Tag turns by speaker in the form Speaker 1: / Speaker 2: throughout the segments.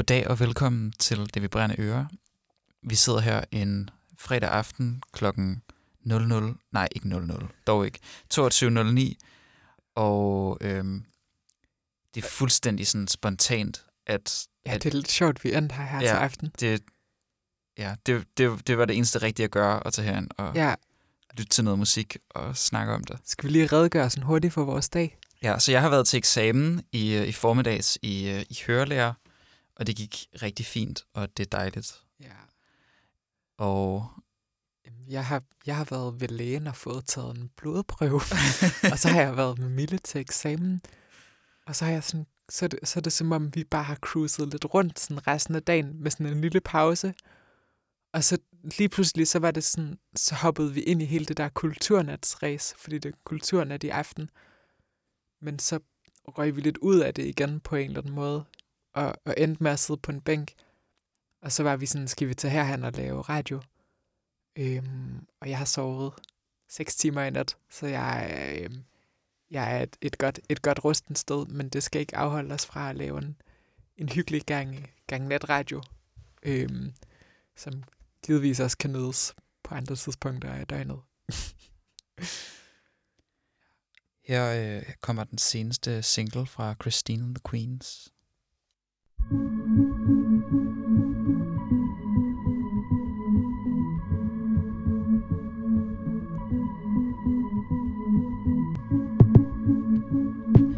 Speaker 1: Goddag og velkommen til Det Vibrerende Øre. Vi sidder her en fredag aften klokken 00, nej ikke 00, dog ikke, 22.09, og øhm, det er fuldstændig sådan spontant, at...
Speaker 2: Ja,
Speaker 1: at,
Speaker 2: det er lidt sjovt, vi endte her, her
Speaker 1: Ja.
Speaker 2: til aften.
Speaker 1: det, ja, det, det, det var det eneste rigtige at gøre, at tage herind og ja.
Speaker 2: Ja,
Speaker 1: lytte til noget musik og snakke om det.
Speaker 2: skal vi lige redegøre sådan hurtigt for vores dag?
Speaker 1: Ja, så jeg har været til eksamen i, øh, i formiddags i, øh, i hørelærer, og det gik rigtig fint, og det er dejligt.
Speaker 2: Ja.
Speaker 1: Og
Speaker 2: Jeg har, jeg har været ved lægen og fået taget en blodprøve, og så har jeg været med Mille til eksamen, og så har jeg sådan, så er, det, så er det som om, vi bare har cruiset lidt rundt sådan resten af dagen med sådan en lille pause. Og så lige pludselig, så var det sådan, så hoppede vi ind i hele det der kulturnatsræs, fordi det er kulturnat i aften. Men så røg vi lidt ud af det igen på en eller anden måde, og, og endte med at sidde på en bænk. Og så var vi sådan, skal vi tage herhen og lave radio? Øhm, og jeg har sovet 6 timer i nat, så jeg, øhm, jeg er et, et, godt, et godt rustent sted, men det skal ikke afholde os fra at lave en, en hyggelig gang, gang natradio, øhm, som givetvis også kan nydes på andre tidspunkter af døgnet.
Speaker 1: her øh, kommer den seneste single fra Christine and the Queens.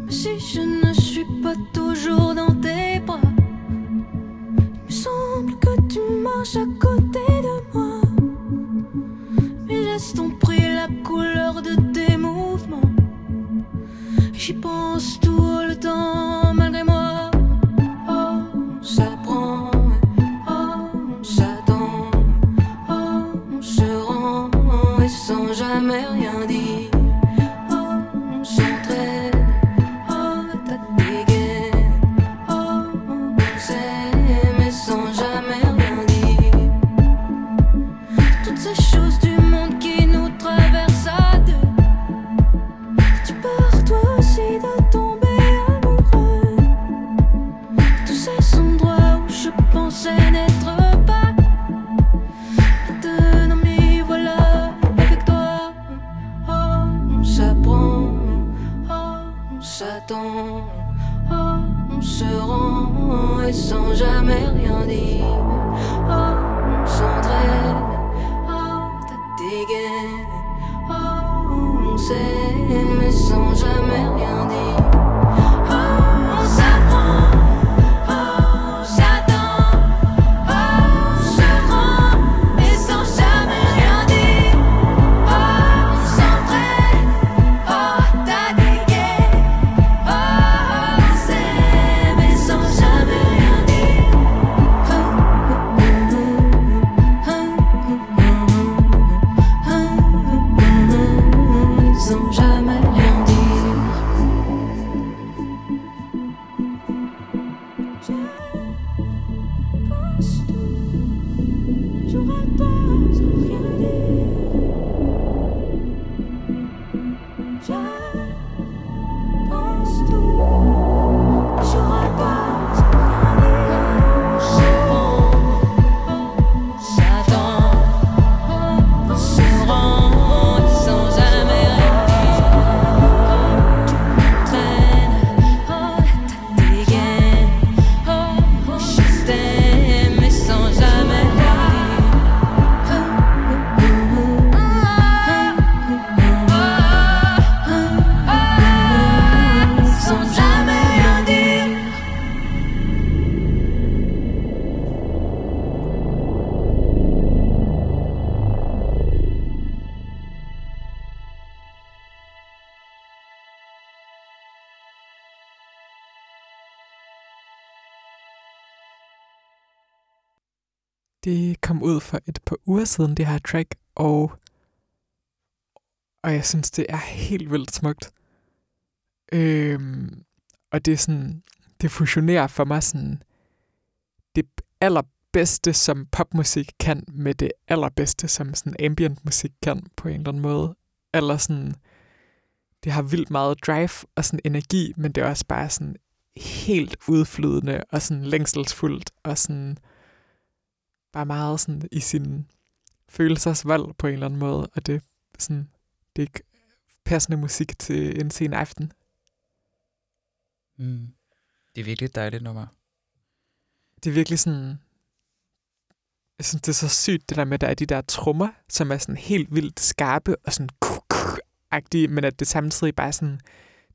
Speaker 3: Si je ne suis pas toujours dans tes bras, il me semble que tu marches à côté de moi. Mes gestes ont pris la couleur de tes mouvements. J'y pense
Speaker 2: siden, det her track, og, og jeg synes, det er helt vildt smukt. Øhm, og det er sådan, det fusionerer for mig sådan det allerbedste, som popmusik kan, med det allerbedste, som sådan ambient musik kan på en eller anden måde. Eller sådan, det har vildt meget drive og sådan energi, men det er også bare sådan helt udflydende og sådan længselsfuldt og sådan bare meget sådan i sin følelsesvalg på en eller anden måde, og det, sådan, det er ikke passende musik til en sen aften.
Speaker 1: Mm. Det er virkelig et dejligt nummer.
Speaker 2: Det er virkelig sådan, jeg synes, det er så sygt, det der med, at der er de der trommer, som er sådan helt vildt skarpe og sådan agtige, men at det samtidig bare sådan,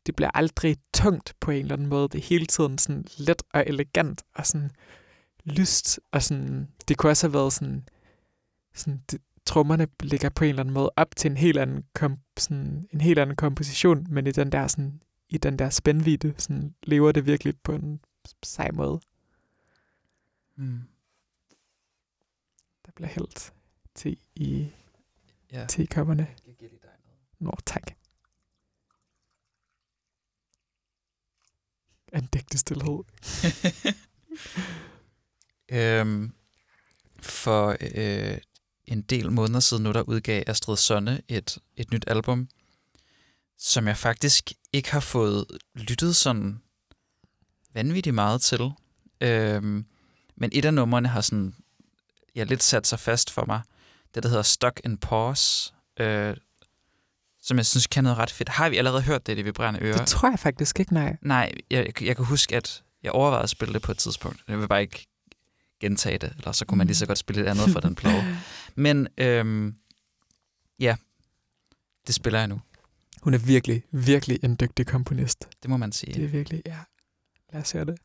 Speaker 2: det bliver aldrig tungt på en eller anden måde. Det er hele tiden sådan let og elegant og sådan lyst, og sådan, det kunne også have været sådan, sådan det, trommerne ligger på en eller anden måde op til en helt anden, kom, sådan, en helt anden komposition, men i den der, sådan, i den der spændvidde, sådan, lever det virkelig på en sej måde.
Speaker 1: Mm.
Speaker 2: Der bliver hældt te i
Speaker 1: Ja.
Speaker 2: tekopperne.
Speaker 1: Jeg giver lige dig noget.
Speaker 2: Nå, tak. Andægtig stillhed.
Speaker 1: øhm, for øh, en del måneder siden nu, der udgav Astrid Sonne et, et nyt album, som jeg faktisk ikke har fået lyttet sådan vanvittigt meget til. Øhm, men et af numrene har sådan, ja, lidt sat sig fast for mig. Det, der hedder Stuck in Pause, øh, som jeg synes kan noget ret fedt. Har vi allerede hørt det, det vibrerende øre?
Speaker 2: Det tror jeg faktisk ikke, nej.
Speaker 1: Nej, jeg, jeg kan huske, at jeg overvejede at spille det på et tidspunkt. Jeg vil bare ikke gentage det, eller så kunne man lige så godt spille et andet for den plade. Men øhm, ja, det spiller jeg nu.
Speaker 2: Hun er virkelig, virkelig en dygtig komponist.
Speaker 1: Det må man sige.
Speaker 2: Det er virkelig, ja. Lad os høre det.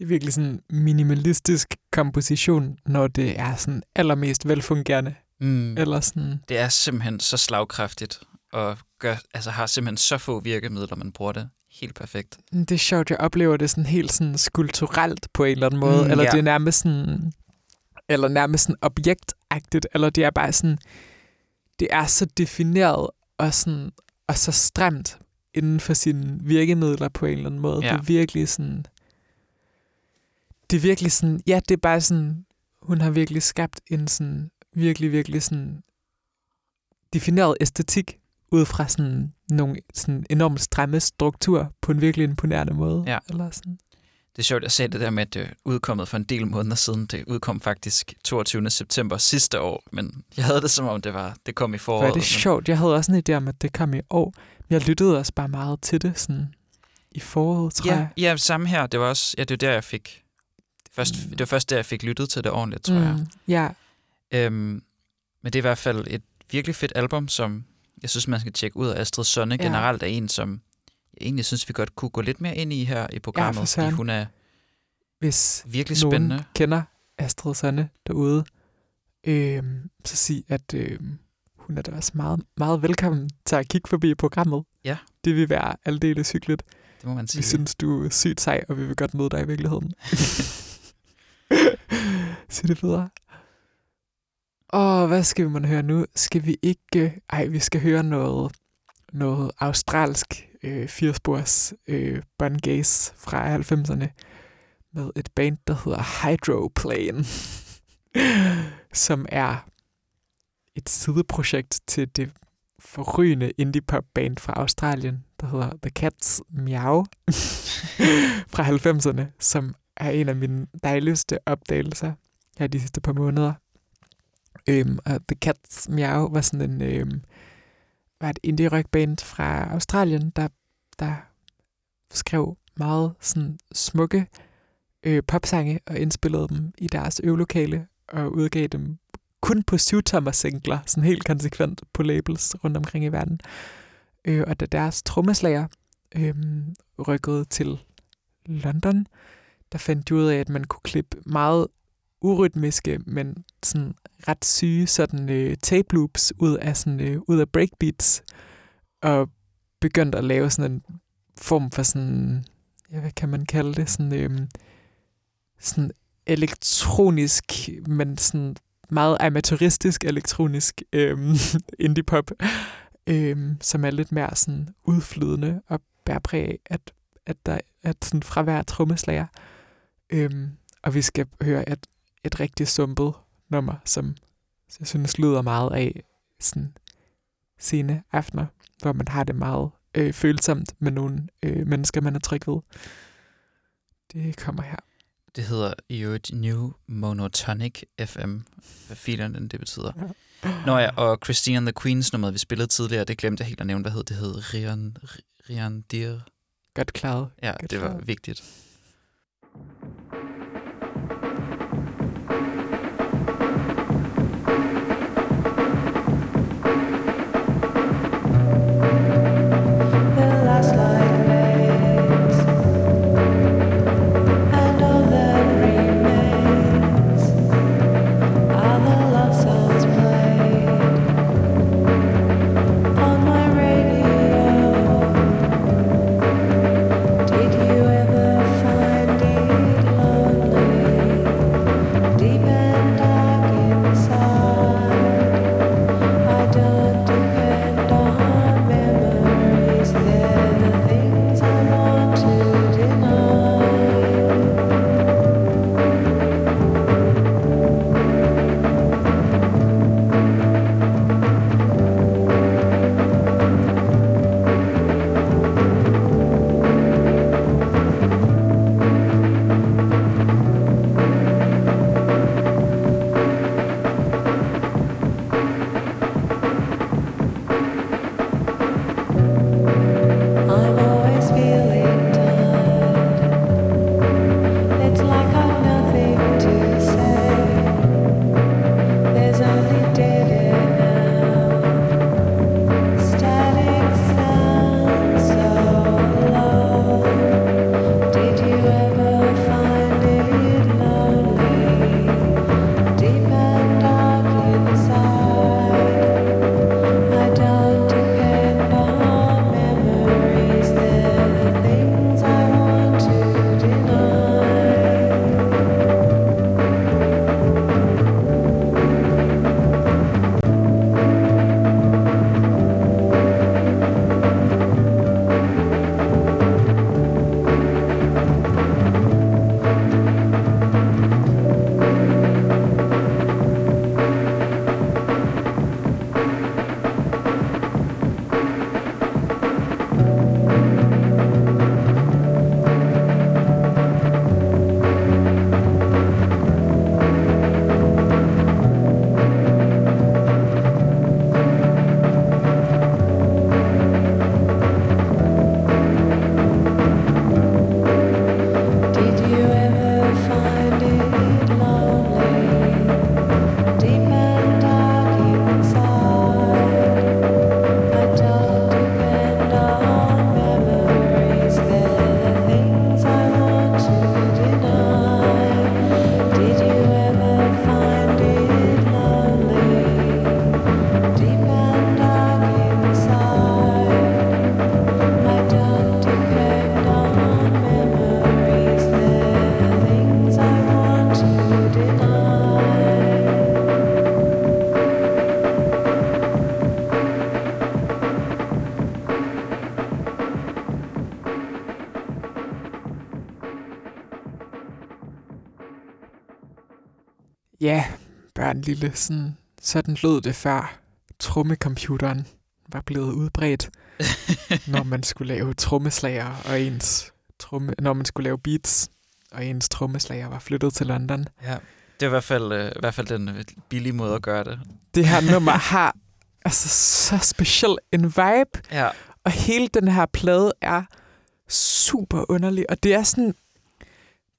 Speaker 2: Det er virkelig sådan en minimalistisk komposition, når det er sådan allermest velfungerende.
Speaker 1: Mm.
Speaker 2: Eller sådan,
Speaker 1: Det er simpelthen så slagkraftigt, og gør, altså har simpelthen så få virkemidler, man bruger det helt perfekt.
Speaker 2: Det er sjovt, jeg oplever det sådan helt sådan skulpturelt på en eller anden måde,
Speaker 1: Mm,
Speaker 2: eller
Speaker 1: ja.
Speaker 2: det er nærmest sådan, eller nærmest sådan objektagtigt, eller det er bare sådan, det er så defineret og, sådan, og så stramt inden for sine virkemidler på en eller anden måde.
Speaker 1: Ja.
Speaker 2: Det er virkelig sådan, det er virkelig sådan, ja, det er bare sådan, hun har virkelig skabt en sådan, virkelig, virkelig sådan defineret æstetik ud fra sådan nogle sådan enormt stramme struktur på en virkelig imponerende måde.
Speaker 1: Ja.
Speaker 2: Eller sådan.
Speaker 1: Det er sjovt, at se det der med, at det udkommet for en del måneder siden. Det udkom faktisk 22. september sidste år, men jeg havde det som om, det var det kom i foråret.
Speaker 2: er det
Speaker 1: men-
Speaker 2: sjovt. Jeg havde også en idé om, at det kom i år. Men jeg lyttede også bare meget til det sådan i foråret, tror
Speaker 1: Ja,
Speaker 2: jeg.
Speaker 1: ja, samme her. Det var også, ja, det var der, jeg fik, først,
Speaker 2: Mm.
Speaker 1: det var først der, jeg fik lyttet til det ordentligt, tror jeg.
Speaker 2: Ja,
Speaker 1: Øhm, men det er i hvert fald et virkelig fedt album, som jeg synes, man skal tjekke ud af. Astrid Sonne
Speaker 2: Ja.
Speaker 1: ja. generelt er en, som jeg egentlig synes, vi godt kunne gå lidt mere ind i her i programmet,
Speaker 2: for
Speaker 1: fordi hun er
Speaker 2: hvis
Speaker 1: virkelig
Speaker 2: nogen
Speaker 1: spændende.
Speaker 2: kender Astrid Sonne derude, øhm, så sig, at øhm, hun er da også meget, meget velkommen til at kigge forbi programmet.
Speaker 1: Ja.
Speaker 2: Det vil være aldeles hyggeligt.
Speaker 1: Det må man
Speaker 2: Vi
Speaker 1: sige.
Speaker 2: synes, du er sygt sej, og vi vil godt møde dig i virkeligheden. Sig det videre. Og hvad skal vi man høre nu? Skal vi ikke... Øh, ej, vi skal høre noget, noget australsk øh, firespors øh, Bun Gaze fra 90'erne med et band, der hedder Hydroplane, som er et sideprojekt til det forrygende indie-pop-band fra Australien, der hedder The Cats Meow fra 90'erne, som er en af mine dejligste opdagelser her de sidste par måneder. Øhm, og The Cats Meow var sådan en øhm, var et indie rock band fra Australien, der, der skrev meget sådan smukke øh, popsange og indspillede dem i deres øvelokale og udgav dem kun på syvtommer singler, sådan helt konsekvent på labels rundt omkring i verden. Øh, og da deres trommeslager øh, rykkede til London, der fandt de ud af, at man kunne klippe meget urytmiske, men sådan ret syge sådan øh, tape loops ud af sådan øh, ud af breakbeats og begyndte at lave sådan en form for sådan ja, hvad kan man kalde det sådan øh, sådan elektronisk, men sådan meget amatøristisk elektronisk øh, indie pop, øh, som er lidt mere sådan udflydende og bærer præg af, at, at der er sådan fravær af trommeslager. Øhm, og vi skal høre et, et rigtig sumpet nummer, som jeg synes lyder meget af sådan sene aftener, hvor man har det meget øh, følsomt med nogle øh, mennesker, man er tryg ved. Det kommer her.
Speaker 1: Det hedder i øvrigt New Monotonic FM. Hvad filen den det betyder. Nå ja, og Christine and the Queens nummer, vi spillede tidligere, det glemte jeg helt at nævne, hvad hed det? hed Rian, Rian Dir.
Speaker 2: Godt klaret.
Speaker 1: Ja,
Speaker 2: Godt
Speaker 1: det var
Speaker 2: klaret.
Speaker 1: vigtigt.
Speaker 2: Ja, børn lille, sådan, sådan lød det før trommecomputeren var blevet udbredt, når man skulle lave trommeslager og ens tromme, når man skulle lave beats, og ens trommeslager var flyttet til London.
Speaker 1: Ja. Det er i hvert fald, øh, i hvert fald den øh, billige måde at gøre det.
Speaker 2: Det her nummer har altså så speciel en vibe,
Speaker 1: Ja.
Speaker 2: og hele den her plade er super underlig, og det er sådan,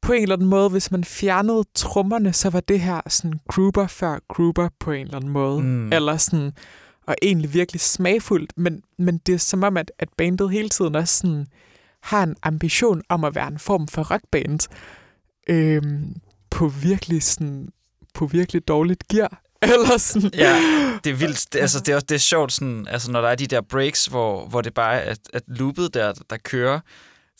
Speaker 2: på en eller anden måde, hvis man fjernede trommerne, så var det her sådan Gruber før Gruber på en eller anden måde.
Speaker 1: Mm.
Speaker 2: Eller sådan, og egentlig virkelig smagfuldt, men, men det er som om, at, at bandet hele tiden også sådan, har en ambition om at være en form for rockband øhm, på virkelig sådan, på virkelig dårligt gear. Eller sådan.
Speaker 1: Ja, det er vildt. Det, altså, det, er, også- det er sjovt, sådan, altså, når der er de der breaks, hvor, hvor det bare er at, at loopet, der, der kører.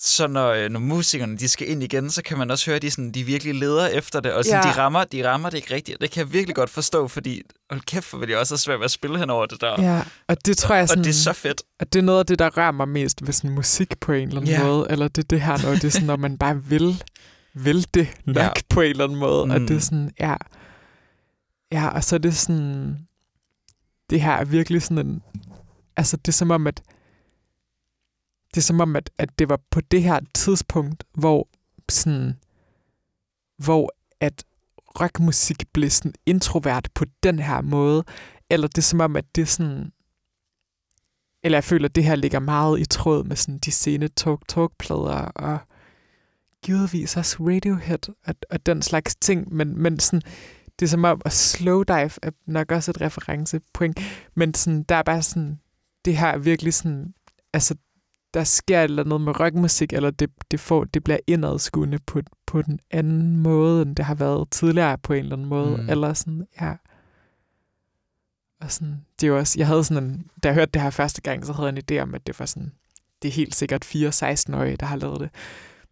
Speaker 1: Så når, øh, når musikerne de skal ind igen, så kan man også høre, at de, sådan, de virkelig leder efter det, og sådan,
Speaker 2: Ja.
Speaker 1: de, rammer, de rammer det ikke rigtigt. Og det kan jeg virkelig godt forstå, fordi hold kæft, hvor vil jeg også have svært ved at spille hen over det der.
Speaker 2: Ja, og det tror jeg
Speaker 1: og
Speaker 2: sådan,
Speaker 1: det er så fedt.
Speaker 2: at det er noget af det, der rører mig mest ved sådan musik på en eller anden
Speaker 1: Ja.
Speaker 2: måde. Eller det det her, når det er sådan, når man bare vil, vil det nok
Speaker 1: Ja.
Speaker 2: ja. på en eller anden måde. Mm. Og det er
Speaker 1: Mm.
Speaker 2: sådan, ja. Ja, og så er det sådan, det her er virkelig sådan en, altså det er som om, at det er som om, at, at det var på det her tidspunkt, hvor sådan, hvor at rockmusik blev sådan introvert på den her måde, eller det er som om, at det er sådan, eller jeg føler, at det her ligger meget i tråd med sådan de sene Talk Talk-plader, og givetvis også Radiohead, og, og den slags ting, men, men sådan, det er som om, at Slow Dive er nok også et referencepoint, men sådan, der er bare sådan, det her er virkelig sådan, altså, der sker et eller andet med rockmusik, eller det, det, får, det bliver indadskuende på, på den anden måde, end det har været tidligere på en eller anden måde,
Speaker 1: Mm.
Speaker 2: eller sådan, ja. Og sådan, det er jo også, jeg havde sådan en, da jeg hørte det her første gang, så havde jeg en idé om, at det var sådan, det er helt sikkert fire 16-årige, der har lavet det.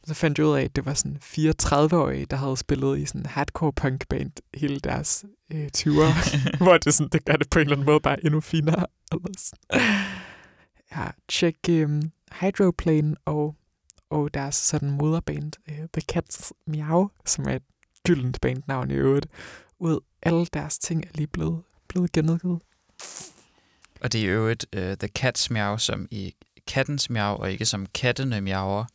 Speaker 2: Så fandt jeg ud af, at det var sådan fire 30-årige, der havde spillet i sådan en hardcore punk band hele deres øh, 20'er, hvor det, sådan, det gør det på en eller anden måde bare endnu finere. Eller sådan. Ja, tjek øhm, Hydroplane og, og deres sådan moderband, øh, The Cats Meow, som er et gyldent bandnavn i øvrigt, ud. Alle deres ting er lige blevet, blevet genudgivet.
Speaker 1: Og det er jo et uh, The Cats Meow, som i kattens miau, og ikke som kattene miauer.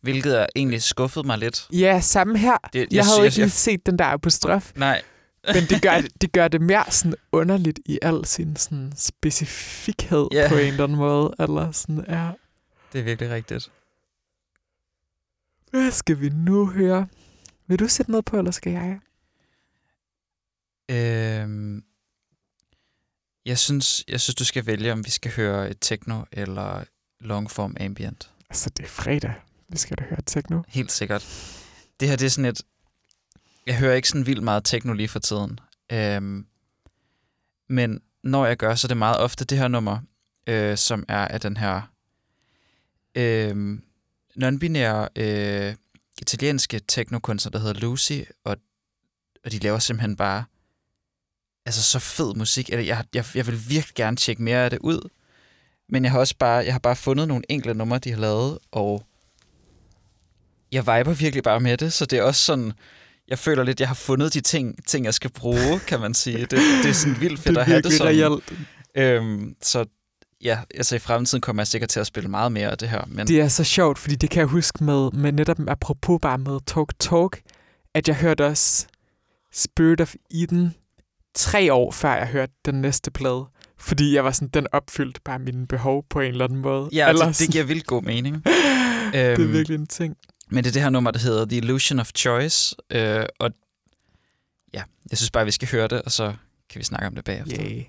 Speaker 1: Hvilket er egentlig skuffet mig lidt.
Speaker 2: Ja, samme her.
Speaker 1: Det,
Speaker 2: Jeg, jeg havde
Speaker 1: synes,
Speaker 2: ikke lige set den der apostrof,
Speaker 1: Nej,
Speaker 2: men det gør, det, gør det mere sådan underligt i al sin sådan specifikhed
Speaker 1: Ja.
Speaker 2: på en eller anden måde. Eller sådan, ja.
Speaker 1: Det er virkelig rigtigt.
Speaker 2: Hvad skal vi nu høre? Vil du sætte noget på, eller skal jeg?
Speaker 1: Øhm, jeg, synes, jeg synes, du skal vælge, om vi skal høre et techno eller longform ambient.
Speaker 2: Altså, det er fredag. Vi skal da høre techno.
Speaker 1: Helt sikkert. Det her, det er sådan et... Jeg hører ikke sådan vildt meget techno lige for tiden. Øhm, men når jeg gør, så er det meget ofte det her nummer, øh, som er af den her øh, non-binære øh, italienske teknokunstner, der hedder Lucy, og, og de laver simpelthen bare altså så fed musik. Eller Jeg, jeg, jeg vil virkelig gerne tjekke mere af det ud, men jeg har også bare, jeg har bare fundet nogle enkelte numre, de har lavet, og jeg viber virkelig bare med det, så det er også sådan, jeg føler lidt, jeg har fundet de ting, ting jeg skal bruge, kan man sige. Det, det er sådan vildt fedt
Speaker 2: det
Speaker 1: at have det sådan.
Speaker 2: reelt.
Speaker 1: Øhm, så ja, altså i fremtiden kommer jeg sikkert til at spille meget mere af det her. Men
Speaker 2: Det er så sjovt, fordi det kan jeg huske med, med netop apropos bare med Talk Talk, at jeg hørte også Spirit of Eden tre år før jeg hørte den næste plade. Fordi jeg var sådan, den opfyldte bare mine behov på en eller anden måde.
Speaker 1: ja,
Speaker 2: Eller
Speaker 1: det, det giver vildt god mening.
Speaker 2: sådan, det er
Speaker 1: Øhm,
Speaker 2: virkelig en ting.
Speaker 1: Men det er det her nummer, der hedder The Illusion of Choice. Øh, og ja, jeg synes bare, vi skal høre det, og så kan vi snakke om det bagefter.
Speaker 2: Yeah.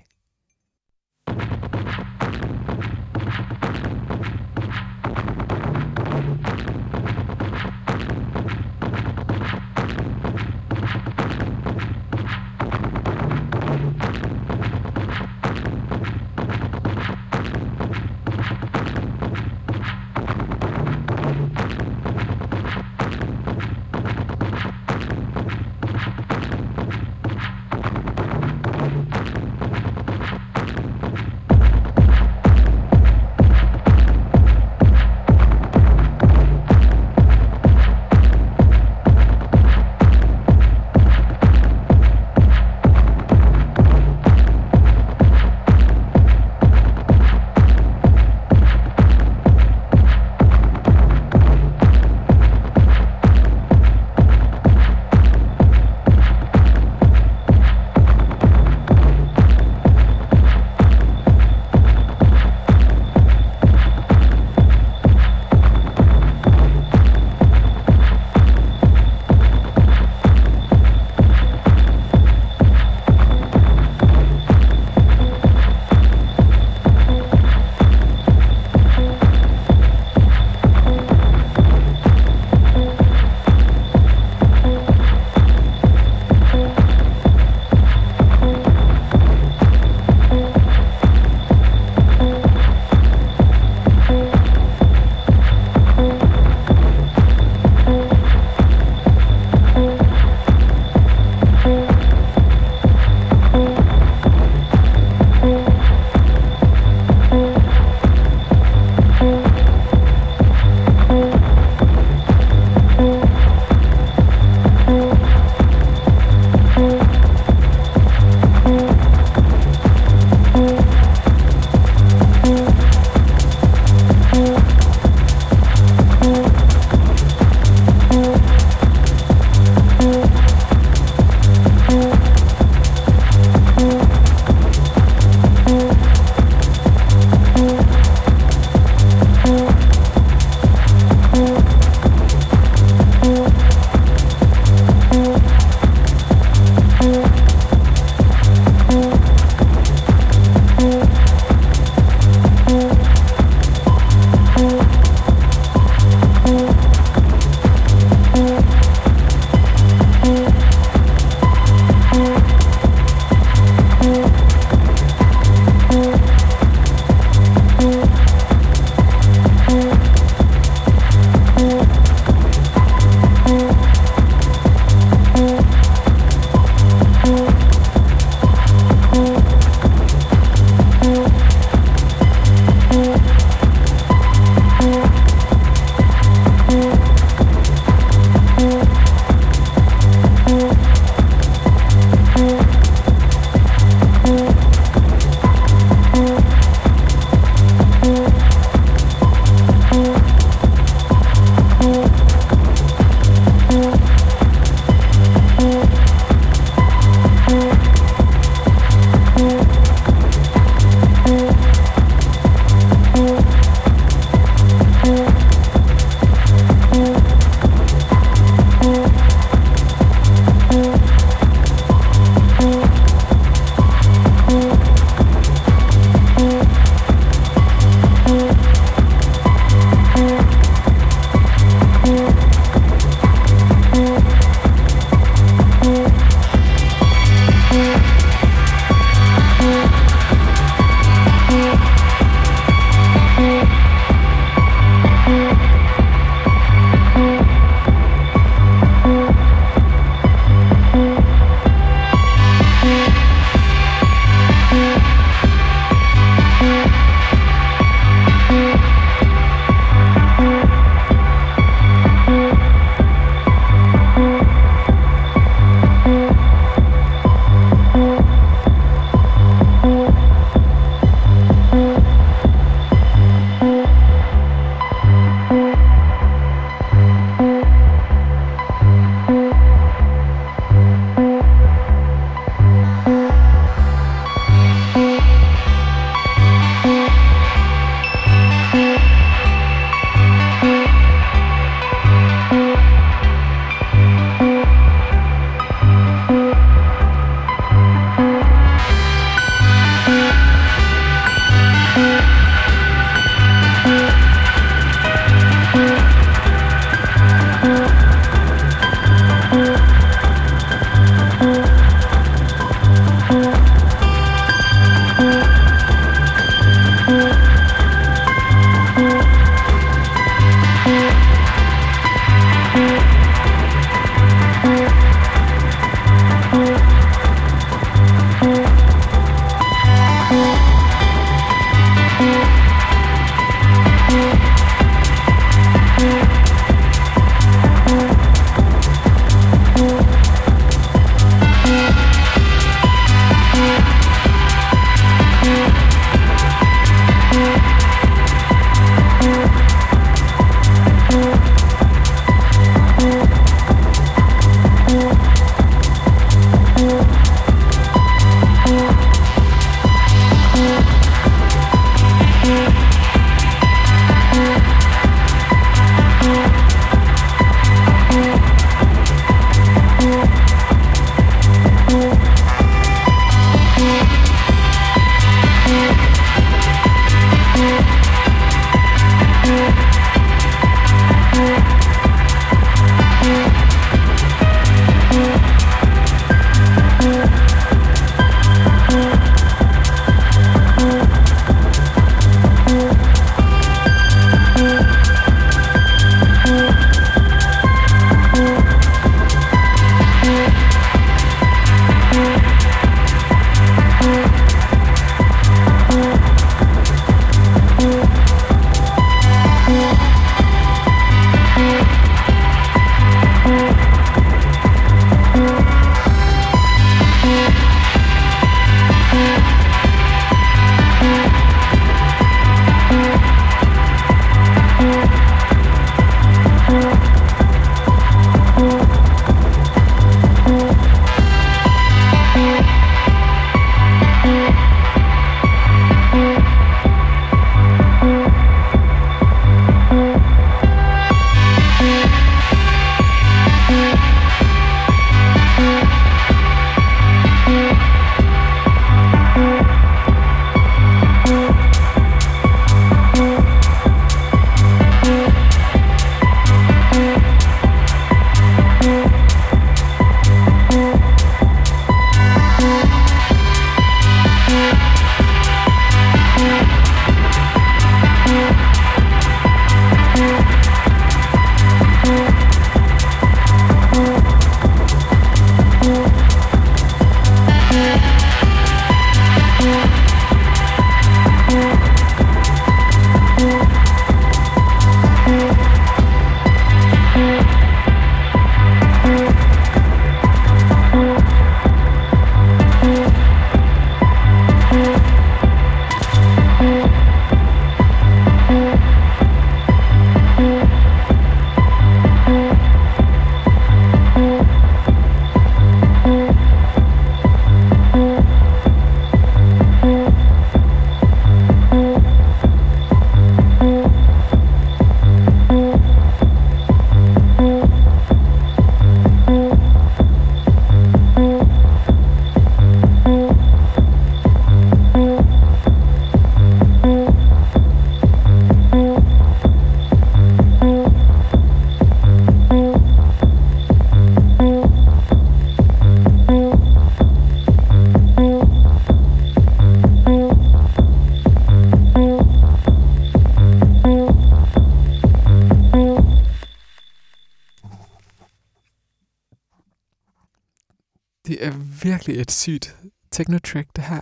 Speaker 2: Virkelig et sygt techno-track, det her.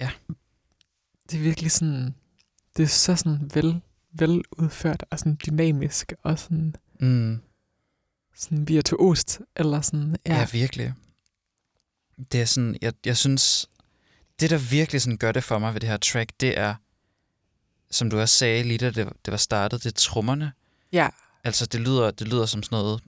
Speaker 1: Ja.
Speaker 2: Det er virkelig sådan... Det er så sådan vel, vel udført og sådan dynamisk og sådan,
Speaker 1: Mm.
Speaker 2: sådan virtuost. Eller sådan,
Speaker 1: Ja.
Speaker 2: ja.
Speaker 1: ja, virkelig. Det er sådan, jeg, jeg synes, det der virkelig sådan gør det for mig ved det her track, det er, som du også sagde lige da det, det var startet, det er trommerne.
Speaker 2: ja.
Speaker 1: Altså det lyder, det lyder som sådan noget,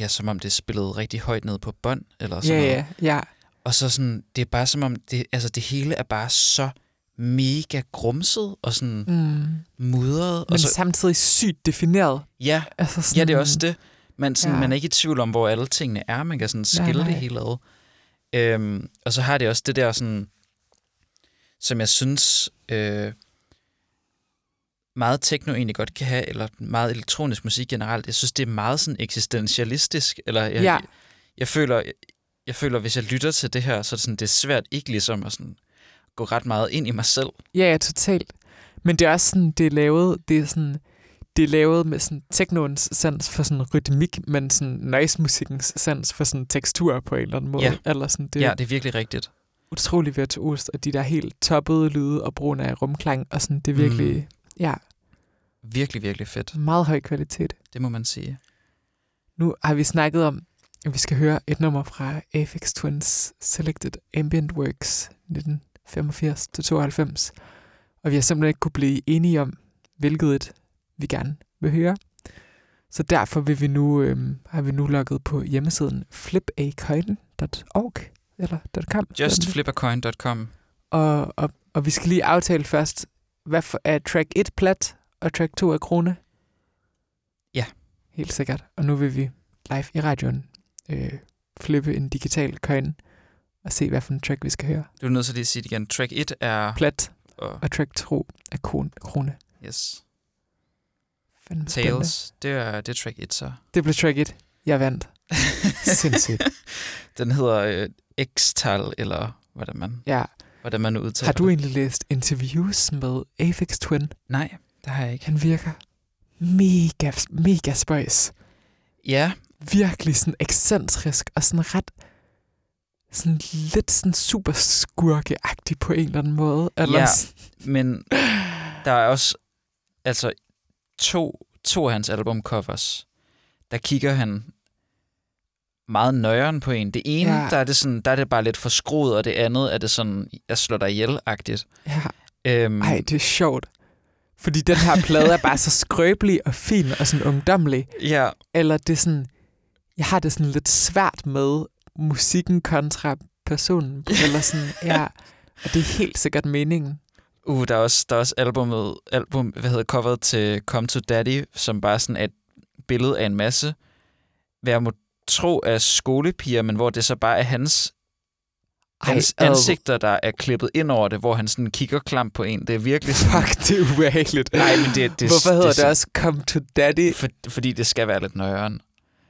Speaker 1: ja, som om det er spillet rigtig højt ned på bånd, eller
Speaker 2: Ja,
Speaker 1: sådan noget.
Speaker 2: ja, ja.
Speaker 1: Og så sådan, det er bare som om, det, altså det hele er bare så mega grumset og sådan
Speaker 2: Mm.
Speaker 1: mudret.
Speaker 2: Men
Speaker 1: Og så,
Speaker 2: samtidig sygt defineret.
Speaker 1: ja,
Speaker 2: Altså sådan,
Speaker 1: ja, det er også det. Man, sådan,
Speaker 2: Ja.
Speaker 1: man er ikke i tvivl om, hvor alle tingene er. Man kan sådan
Speaker 2: Nej,
Speaker 1: skille
Speaker 2: nej.
Speaker 1: det hele ad. Øhm, og så har det også det der sådan, som jeg synes øh, meget techno egentlig godt kan have, eller meget elektronisk musik generelt. Jeg synes, det er meget sådan eksistentialistisk. Eller jeg,
Speaker 2: Ja.
Speaker 1: jeg, jeg, føler, jeg føler, hvis jeg lytter til det her, så er det, sådan, det er svært ikke ligesom at sådan, gå ret meget ind i mig selv.
Speaker 2: Ja, ja, totalt. Men det er også sådan, det er lavet, det er sådan, det er lavet med sådan teknoens sans for sådan rytmik, men sådan noise-musikkens sans for sådan tekstur på en eller anden måde.
Speaker 1: Ja.
Speaker 2: Eller sådan, det er
Speaker 1: ja, det er virkelig rigtigt.
Speaker 2: utrolig virtuost, og de der helt toppede lyde og brugen af rumklang, og sådan, det er virkelig,
Speaker 1: Mm.
Speaker 2: ja,
Speaker 1: Virkelig, virkelig fedt.
Speaker 2: meget høj kvalitet.
Speaker 1: Det må man sige.
Speaker 2: Nu har vi snakket om, vi skal høre et nummer fra Aphex Twins Selected Ambient Works 1985-92. Og vi har simpelthen ikke kunne blive enige om, hvilket et vi gerne vil høre. Så derfor vil vi nu, øhm, har vi nu logget på hjemmesiden flipacoin.org eller .com.
Speaker 1: Justflippercoin.com.
Speaker 2: Og, og, og vi skal lige aftale først, hvad for, er track 1 plat, og track 2 er krone?
Speaker 1: Ja.
Speaker 2: Helt sikkert. Og nu vil vi live i radioen øh, flippe en digital coin og se, hvad for en track vi skal høre.
Speaker 1: Du er nødt til lige at sige det igen. Track 1 er...
Speaker 2: Plat
Speaker 1: Og,
Speaker 2: og track 2 er krone.
Speaker 1: yes.
Speaker 2: Spændende.
Speaker 1: Tails. Det er, det er track 1 så.
Speaker 2: Det blev track 1. Jeg vandt. Sindssygt.
Speaker 1: Den hedder øh, X-tal, eller hvordan man,
Speaker 2: Ja.
Speaker 1: hvordan man udtaler
Speaker 2: Har du egentlig læst interviews med Aphex Twin?
Speaker 1: Nej, det har jeg ikke.
Speaker 2: Han virker mega, mega spøjs.
Speaker 1: Ja,
Speaker 2: virkelig sådan ekscentrisk og sådan ret sådan lidt sådan super skurkeagtig på en eller anden måde. Eller
Speaker 1: Ja. men der er også altså to, to af hans albumcovers. Der kigger han meget nøjeren på en. Det ene,
Speaker 2: ja.
Speaker 1: der, er det sådan, der er det bare lidt for skruet, og det andet er det sådan, jeg slår dig ihjel-agtigt.
Speaker 2: ja,
Speaker 1: Øhm,
Speaker 2: ej, det er sjovt. Fordi den her plade er bare så skrøbelig og fin og sådan ungdommelig.
Speaker 1: Ja,
Speaker 2: Eller det er sådan, jeg har det sådan lidt svært med musikken kontra personen. Eller sådan, ja, og det er helt sikkert meningen.
Speaker 1: Uh, der er også, der er også albumet, album, hvad hedder coveret til Come to Daddy, som bare sådan er et billede af en masse, hvad jeg må tro er skolepiger, men hvor det så bare er hans,
Speaker 2: Ej,
Speaker 1: hans
Speaker 2: ad.
Speaker 1: ansigter, der er klippet ind over det, hvor han sådan kigger klam på en. Det er virkelig sådan...
Speaker 2: Fuck, det er ubehageligt.
Speaker 1: Nej, men det, det,
Speaker 2: Hvorfor hedder det,
Speaker 1: det,
Speaker 2: også Come to Daddy?
Speaker 1: For, fordi det skal være lidt nøjeren.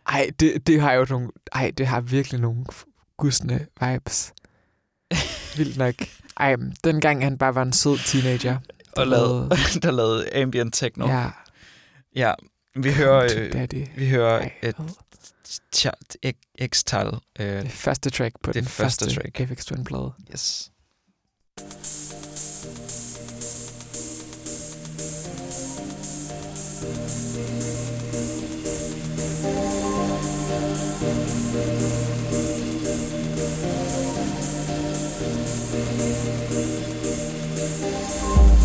Speaker 2: Ej, det, det har jo nogle... Ej, det har virkelig nogle gusne vibes. Vildt nok. Ej, dengang han bare var en sød teenager.
Speaker 1: Og lavede, der lavede ambient techno.
Speaker 2: Ja,
Speaker 1: ja. Vi hører,
Speaker 2: Come
Speaker 1: øh,
Speaker 2: Daddy.
Speaker 1: vi hører
Speaker 2: Ej,
Speaker 1: et X-tal. Øh,
Speaker 2: Det første track på
Speaker 1: det
Speaker 2: den
Speaker 1: første
Speaker 2: første
Speaker 1: track.
Speaker 2: Aphex Twin plade.
Speaker 1: yes.
Speaker 2: Thank you.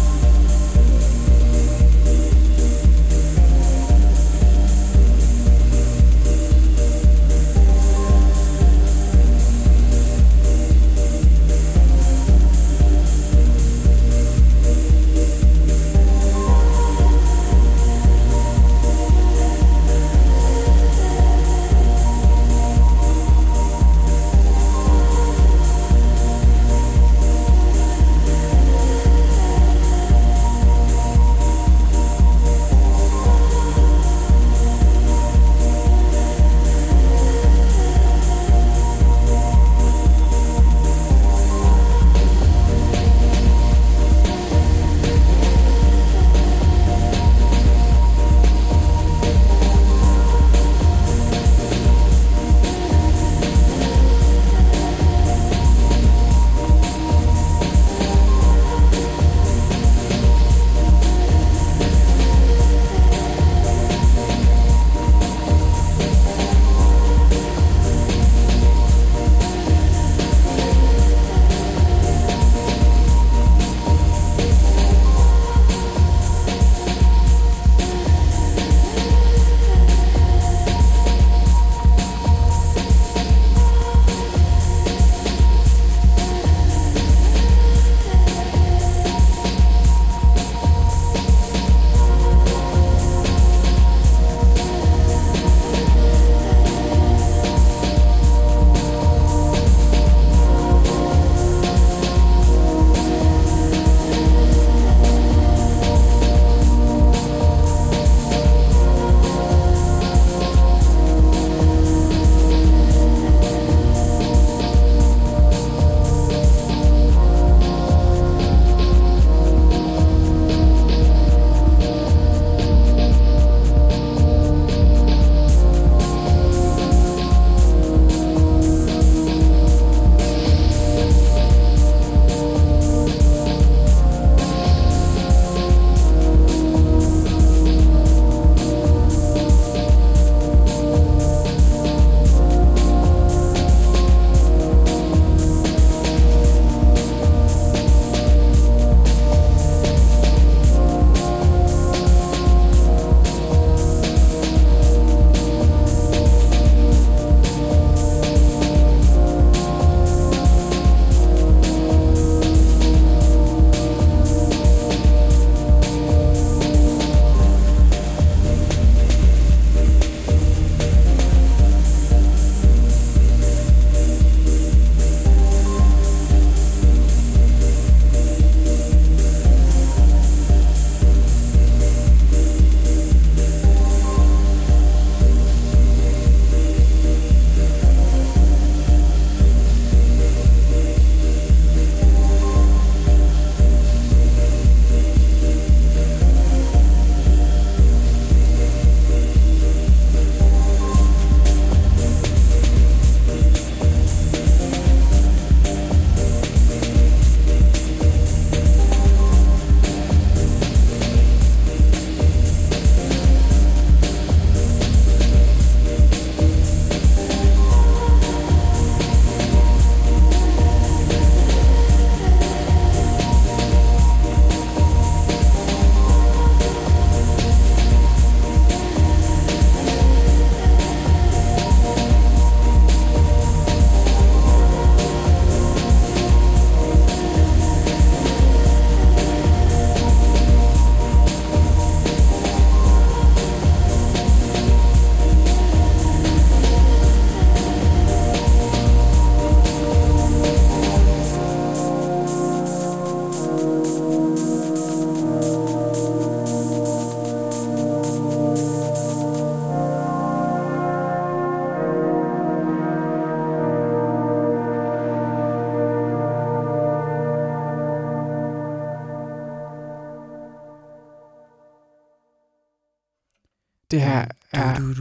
Speaker 1: Du,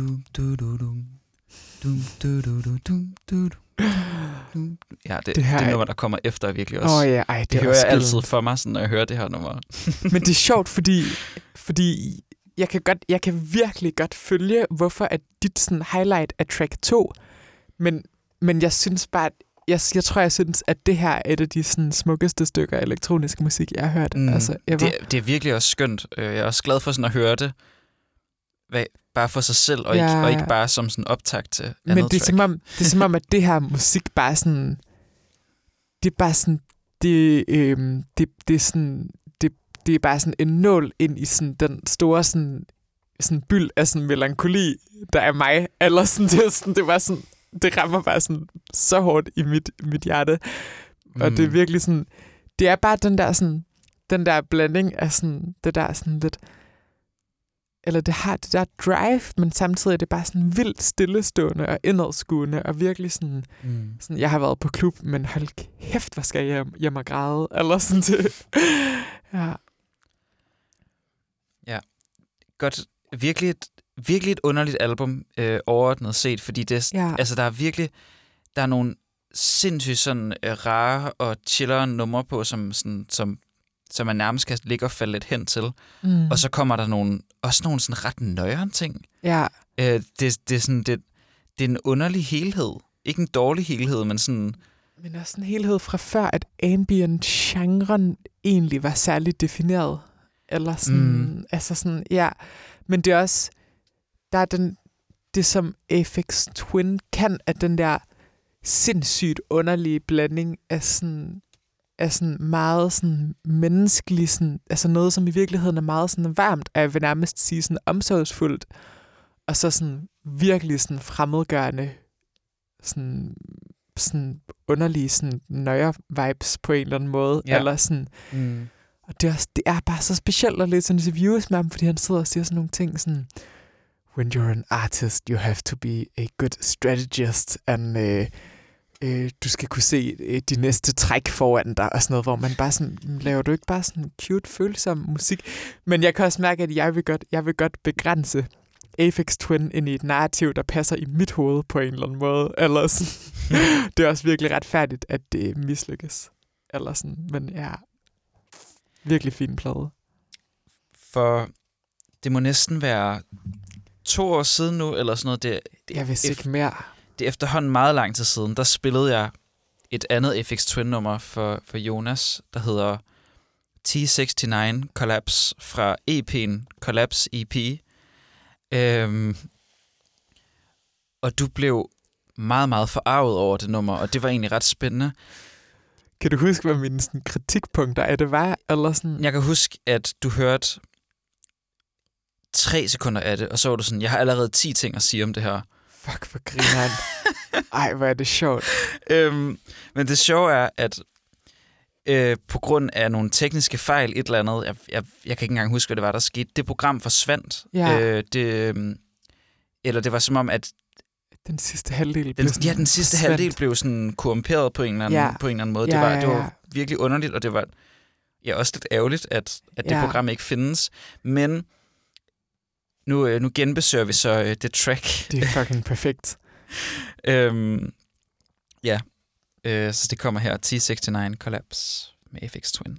Speaker 1: du. Dum. Ja, det,
Speaker 2: Det
Speaker 1: det,
Speaker 2: her
Speaker 1: det
Speaker 2: er-
Speaker 1: nummer, der kommer efter, er virkelig også.
Speaker 2: Åh ja, ej, det,
Speaker 1: det
Speaker 2: er
Speaker 1: hører jeg altid for mig, sådan, når jeg hører det her nummer.
Speaker 2: Men det er sjovt, fordi, fordi jeg, kan godt, jeg kan virkelig godt følge, hvorfor at dit sådan, highlight er track 2. Men, men jeg synes bare, at jeg, jeg tror, jeg synes, at det her er et af de sådan, smukkeste stykker elektronisk musik, jeg har hørt. Mm, altså, ever.
Speaker 1: det, det er virkelig også skønt. Øh, Jeg er også glad for sådan at høre det. Hvad, bare for sig selv, og,
Speaker 2: Ja,
Speaker 1: ikke, og ikke bare som sådan optag til andet
Speaker 2: Men det er,
Speaker 1: track.
Speaker 2: som om, det er som om, at det her musik bare sådan... Det er bare sådan... Det, øhm, det, det er sådan... Det, det er bare sådan en nål ind i sådan den store sådan, sådan byld af sådan melankoli, der er mig. Eller sådan, det, er sådan, det var sådan... Det rammer bare sådan så hårdt i mit, mit hjerte. Mm. Og det er virkelig sådan... Det er bare den der sådan... Den der blanding af sådan... Det der sådan lidt... Eller det har det der drive, men samtidig er det bare sådan vildt stillestående og indadskuende, og virkelig sådan,
Speaker 1: Mm.
Speaker 2: sådan, jeg har været på klub, men hold kæft, hvor skal jeg hjem, hjem og græde, eller sådan det. ja.
Speaker 1: Godt. Virkelig et, virkelig et underligt album, øh, overordnet set, fordi det,
Speaker 2: Ja.
Speaker 1: altså, der er virkelig der er nogle sindssygt sådan, øh, rare og chillere numre på, som, sådan, som, som man nærmest kan ligge og falde lidt hen til.
Speaker 2: Mm.
Speaker 1: Og så kommer der nogle, også nogle sådan ret nøjere ting.
Speaker 2: ja.
Speaker 1: Øh, det, det, er sådan, det, det er en underlig helhed. Ikke en dårlig helhed, men sådan...
Speaker 2: Men også en helhed fra før, at ambient-genren egentlig var særligt defineret. Eller sådan,
Speaker 1: Mm.
Speaker 2: altså sådan, ja. Men det er også, der er den, det som Aphex Twin kan, at den der sindssygt underlige blanding af sådan, af sådan meget sådan menneskelig, sådan, altså noget, som i virkeligheden er meget sådan varmt, og jeg vil nærmest sige sådan omsorgsfuldt, og så sådan virkelig sådan fremmedgørende, sådan, sådan underlige sådan nøje vibes på en eller anden måde,
Speaker 1: Ja.
Speaker 2: eller sådan,
Speaker 1: Mm.
Speaker 2: og det er, også, det er bare så specielt at læse interviews med ham, fordi han sidder og siger sådan nogle ting sådan, when you're an artist, you have to be a good strategist, and øh, øh, du skal kunne se øh, de næste træk foran dig, og sådan noget, hvor man bare sådan, laver du ikke bare sådan cute, følsom musik? Men jeg kan også mærke, at jeg vil godt, jeg vil godt begrænse Aphex Twin ind i et narrativ, der passer i mit hoved på en eller anden måde. Eller sådan. det er også virkelig retfærdigt, at det mislykkes. Eller sådan. Men ja, virkelig fin plade.
Speaker 1: For det må næsten være to år siden nu, eller sådan noget. Det, det,
Speaker 2: Jeg vidste ikke mere.
Speaker 1: Det er efterhånden meget lang tid siden, der spillede jeg et andet FX Twin-nummer for, for Jonas, der hedder T69 Collapse fra EP'en Collapse EP. Øhm, og du blev meget, meget forarvet over det nummer, og det var egentlig ret spændende.
Speaker 2: Kan du huske, hvad mine sådan, kritikpunkter af det var? Eller sådan?
Speaker 1: Jeg kan huske, at du hørte tre sekunder af det, og så var du sådan, jeg har allerede 10 ting at sige om det her.
Speaker 2: Fuck, hvor griner Ej, hvor er det sjovt.
Speaker 1: øhm, men det sjove er, at øh, på grund af nogle tekniske fejl, et eller andet, jeg, jeg, jeg kan ikke engang huske, hvad det var, der skete, det program forsvandt.
Speaker 2: Ja.
Speaker 1: Øh, det, øhm, eller det var som om, at
Speaker 2: Den sidste halvdel blev
Speaker 1: den, ja, den sidste
Speaker 2: forsvandt.
Speaker 1: halvdel blev sådan korrumperet på en eller anden,
Speaker 2: Ja.
Speaker 1: på en eller anden måde.
Speaker 2: Ja,
Speaker 1: det, var,
Speaker 2: ja,
Speaker 1: det var
Speaker 2: ja.
Speaker 1: virkelig underligt, og det var ja, også lidt ærgerligt, at, at det
Speaker 2: Ja.
Speaker 1: program ikke findes. Men nu, øh, nu genbesøger vi så øh, det track.
Speaker 2: Det er fucking perfekt.
Speaker 1: Øhm, ja, øh, så det kommer her. T69 Collapse med FX Twin.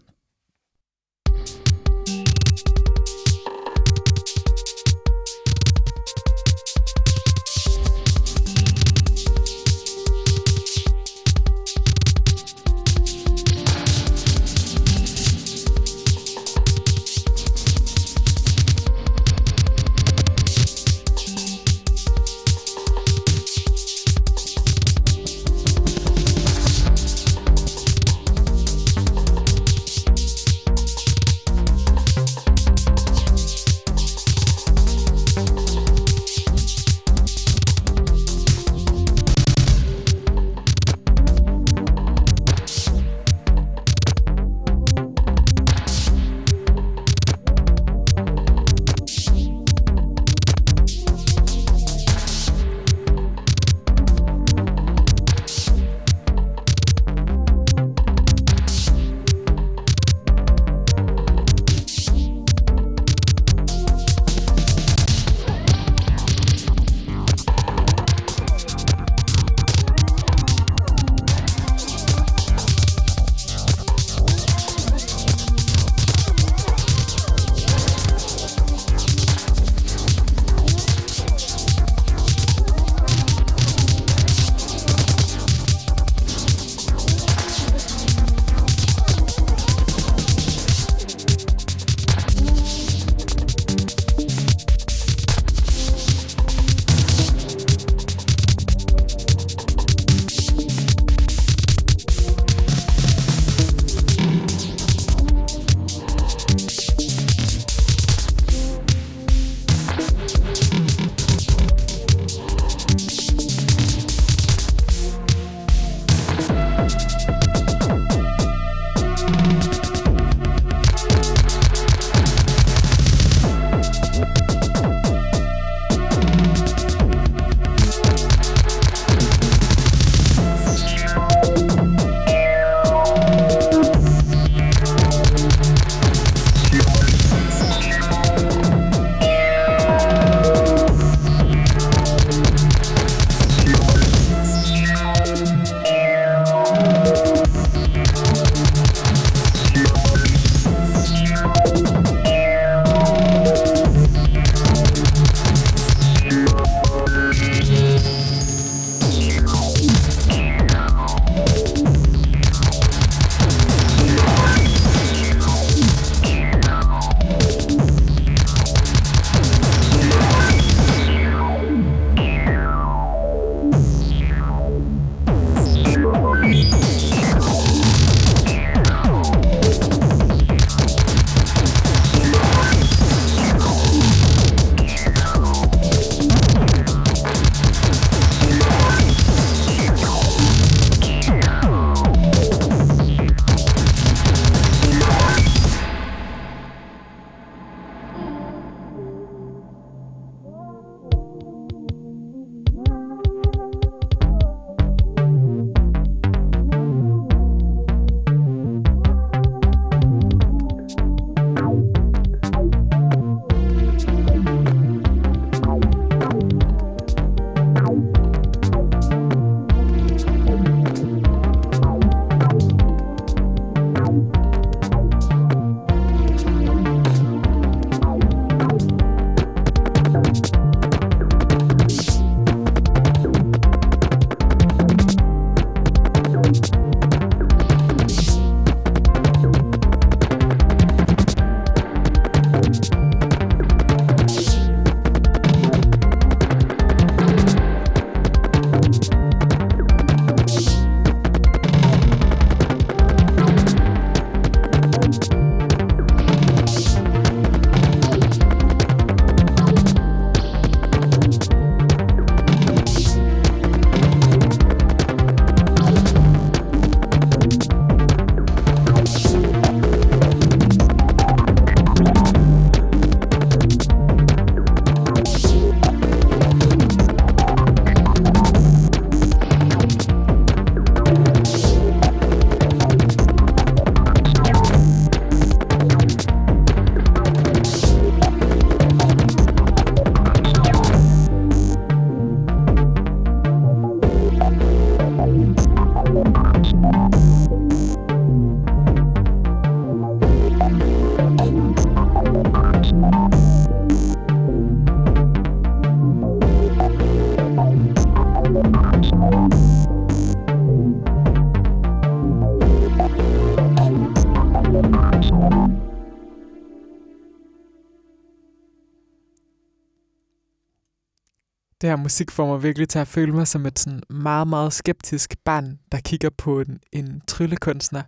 Speaker 2: Det her musik får mig virkelig til at føle mig som et sådan meget, meget skeptisk barn, der kigger på en, en tryllekunstner,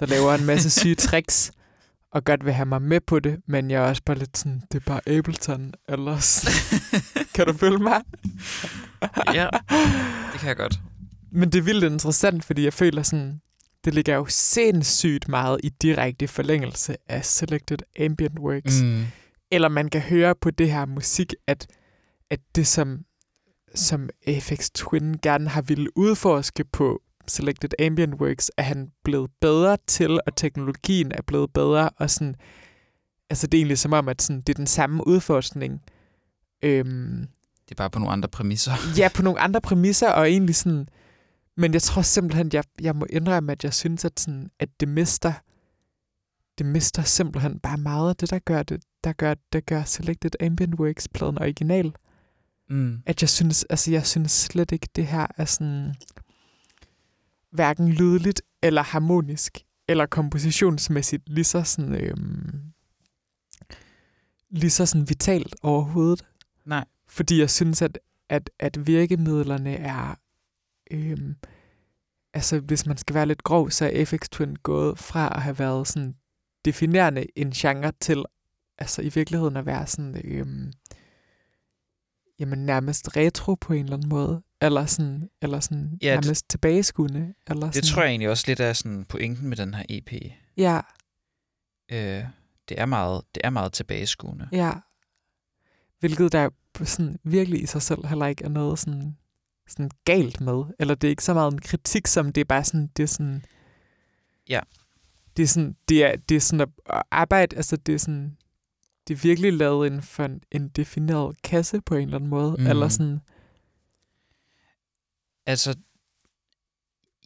Speaker 2: der laver en masse syge tricks, og godt vil have mig med på det, men jeg er også bare lidt sådan, det er bare Ableton, eller sådan. Kan du følge mig?
Speaker 1: ja, det kan jeg godt.
Speaker 2: Men det er vildt interessant, fordi jeg føler sådan, det ligger jo sindssygt meget i direkte forlængelse af Selected Ambient Works.
Speaker 1: Mm.
Speaker 2: Eller man kan høre på det her musik, at, at det som, som FX Twin gerne har ville udforske på Selected Ambient Works, er han blevet bedre til, og teknologien er blevet bedre, og sådan, altså det er egentlig som om, at sådan, det er den samme udforskning. Øhm,
Speaker 1: Det er bare på nogle andre præmisser.
Speaker 2: ja, på nogle andre præmisser, og egentlig sådan, men jeg tror simpelthen, jeg, jeg må indrømme, at jeg synes, at, sådan, at det mister, det mister simpelthen bare meget af det, der gør det, der gør, der gør Selected Ambient Works pladen original.
Speaker 1: Mm.
Speaker 2: At jeg synes, altså jeg synes slet ikke, det her er sådan, hverken lydligt eller harmonisk, eller kompositionsmæssigt lige så sådan, øhm, lige så sådan vitalt overhovedet.
Speaker 1: Nej.
Speaker 2: Fordi jeg synes, at, at, at virkemidlerne er... Øhm, altså, hvis man skal være lidt grov, så er FX Twin gået fra at have været sådan definerende en genre til altså i virkeligheden at være sådan øhm, jamen nærmest retro på en eller anden måde. Eller sådan, eller sådan
Speaker 1: Ja, det-
Speaker 2: nærmest tilbageskuende. Eller
Speaker 1: Det
Speaker 2: sådan,
Speaker 1: tror jeg egentlig også lidt er sådan pointen med den her EP.
Speaker 2: Ja,
Speaker 1: Øh, det, er meget, det er meget tilbageskuende.
Speaker 2: ja. Hvilket der sådan virkelig i sig selv heller ikke er noget sådan, sådan galt med. Eller det er ikke så meget en kritik, som det er bare sådan, det er sådan...
Speaker 1: Ja.
Speaker 2: Det er sådan, det er, det er sådan at arbejde, altså det er sådan, er virkelig lavet inden for en, en defineret kasse på en eller anden måde.
Speaker 1: Mhm.
Speaker 2: Mm. Eller sådan,
Speaker 1: Altså,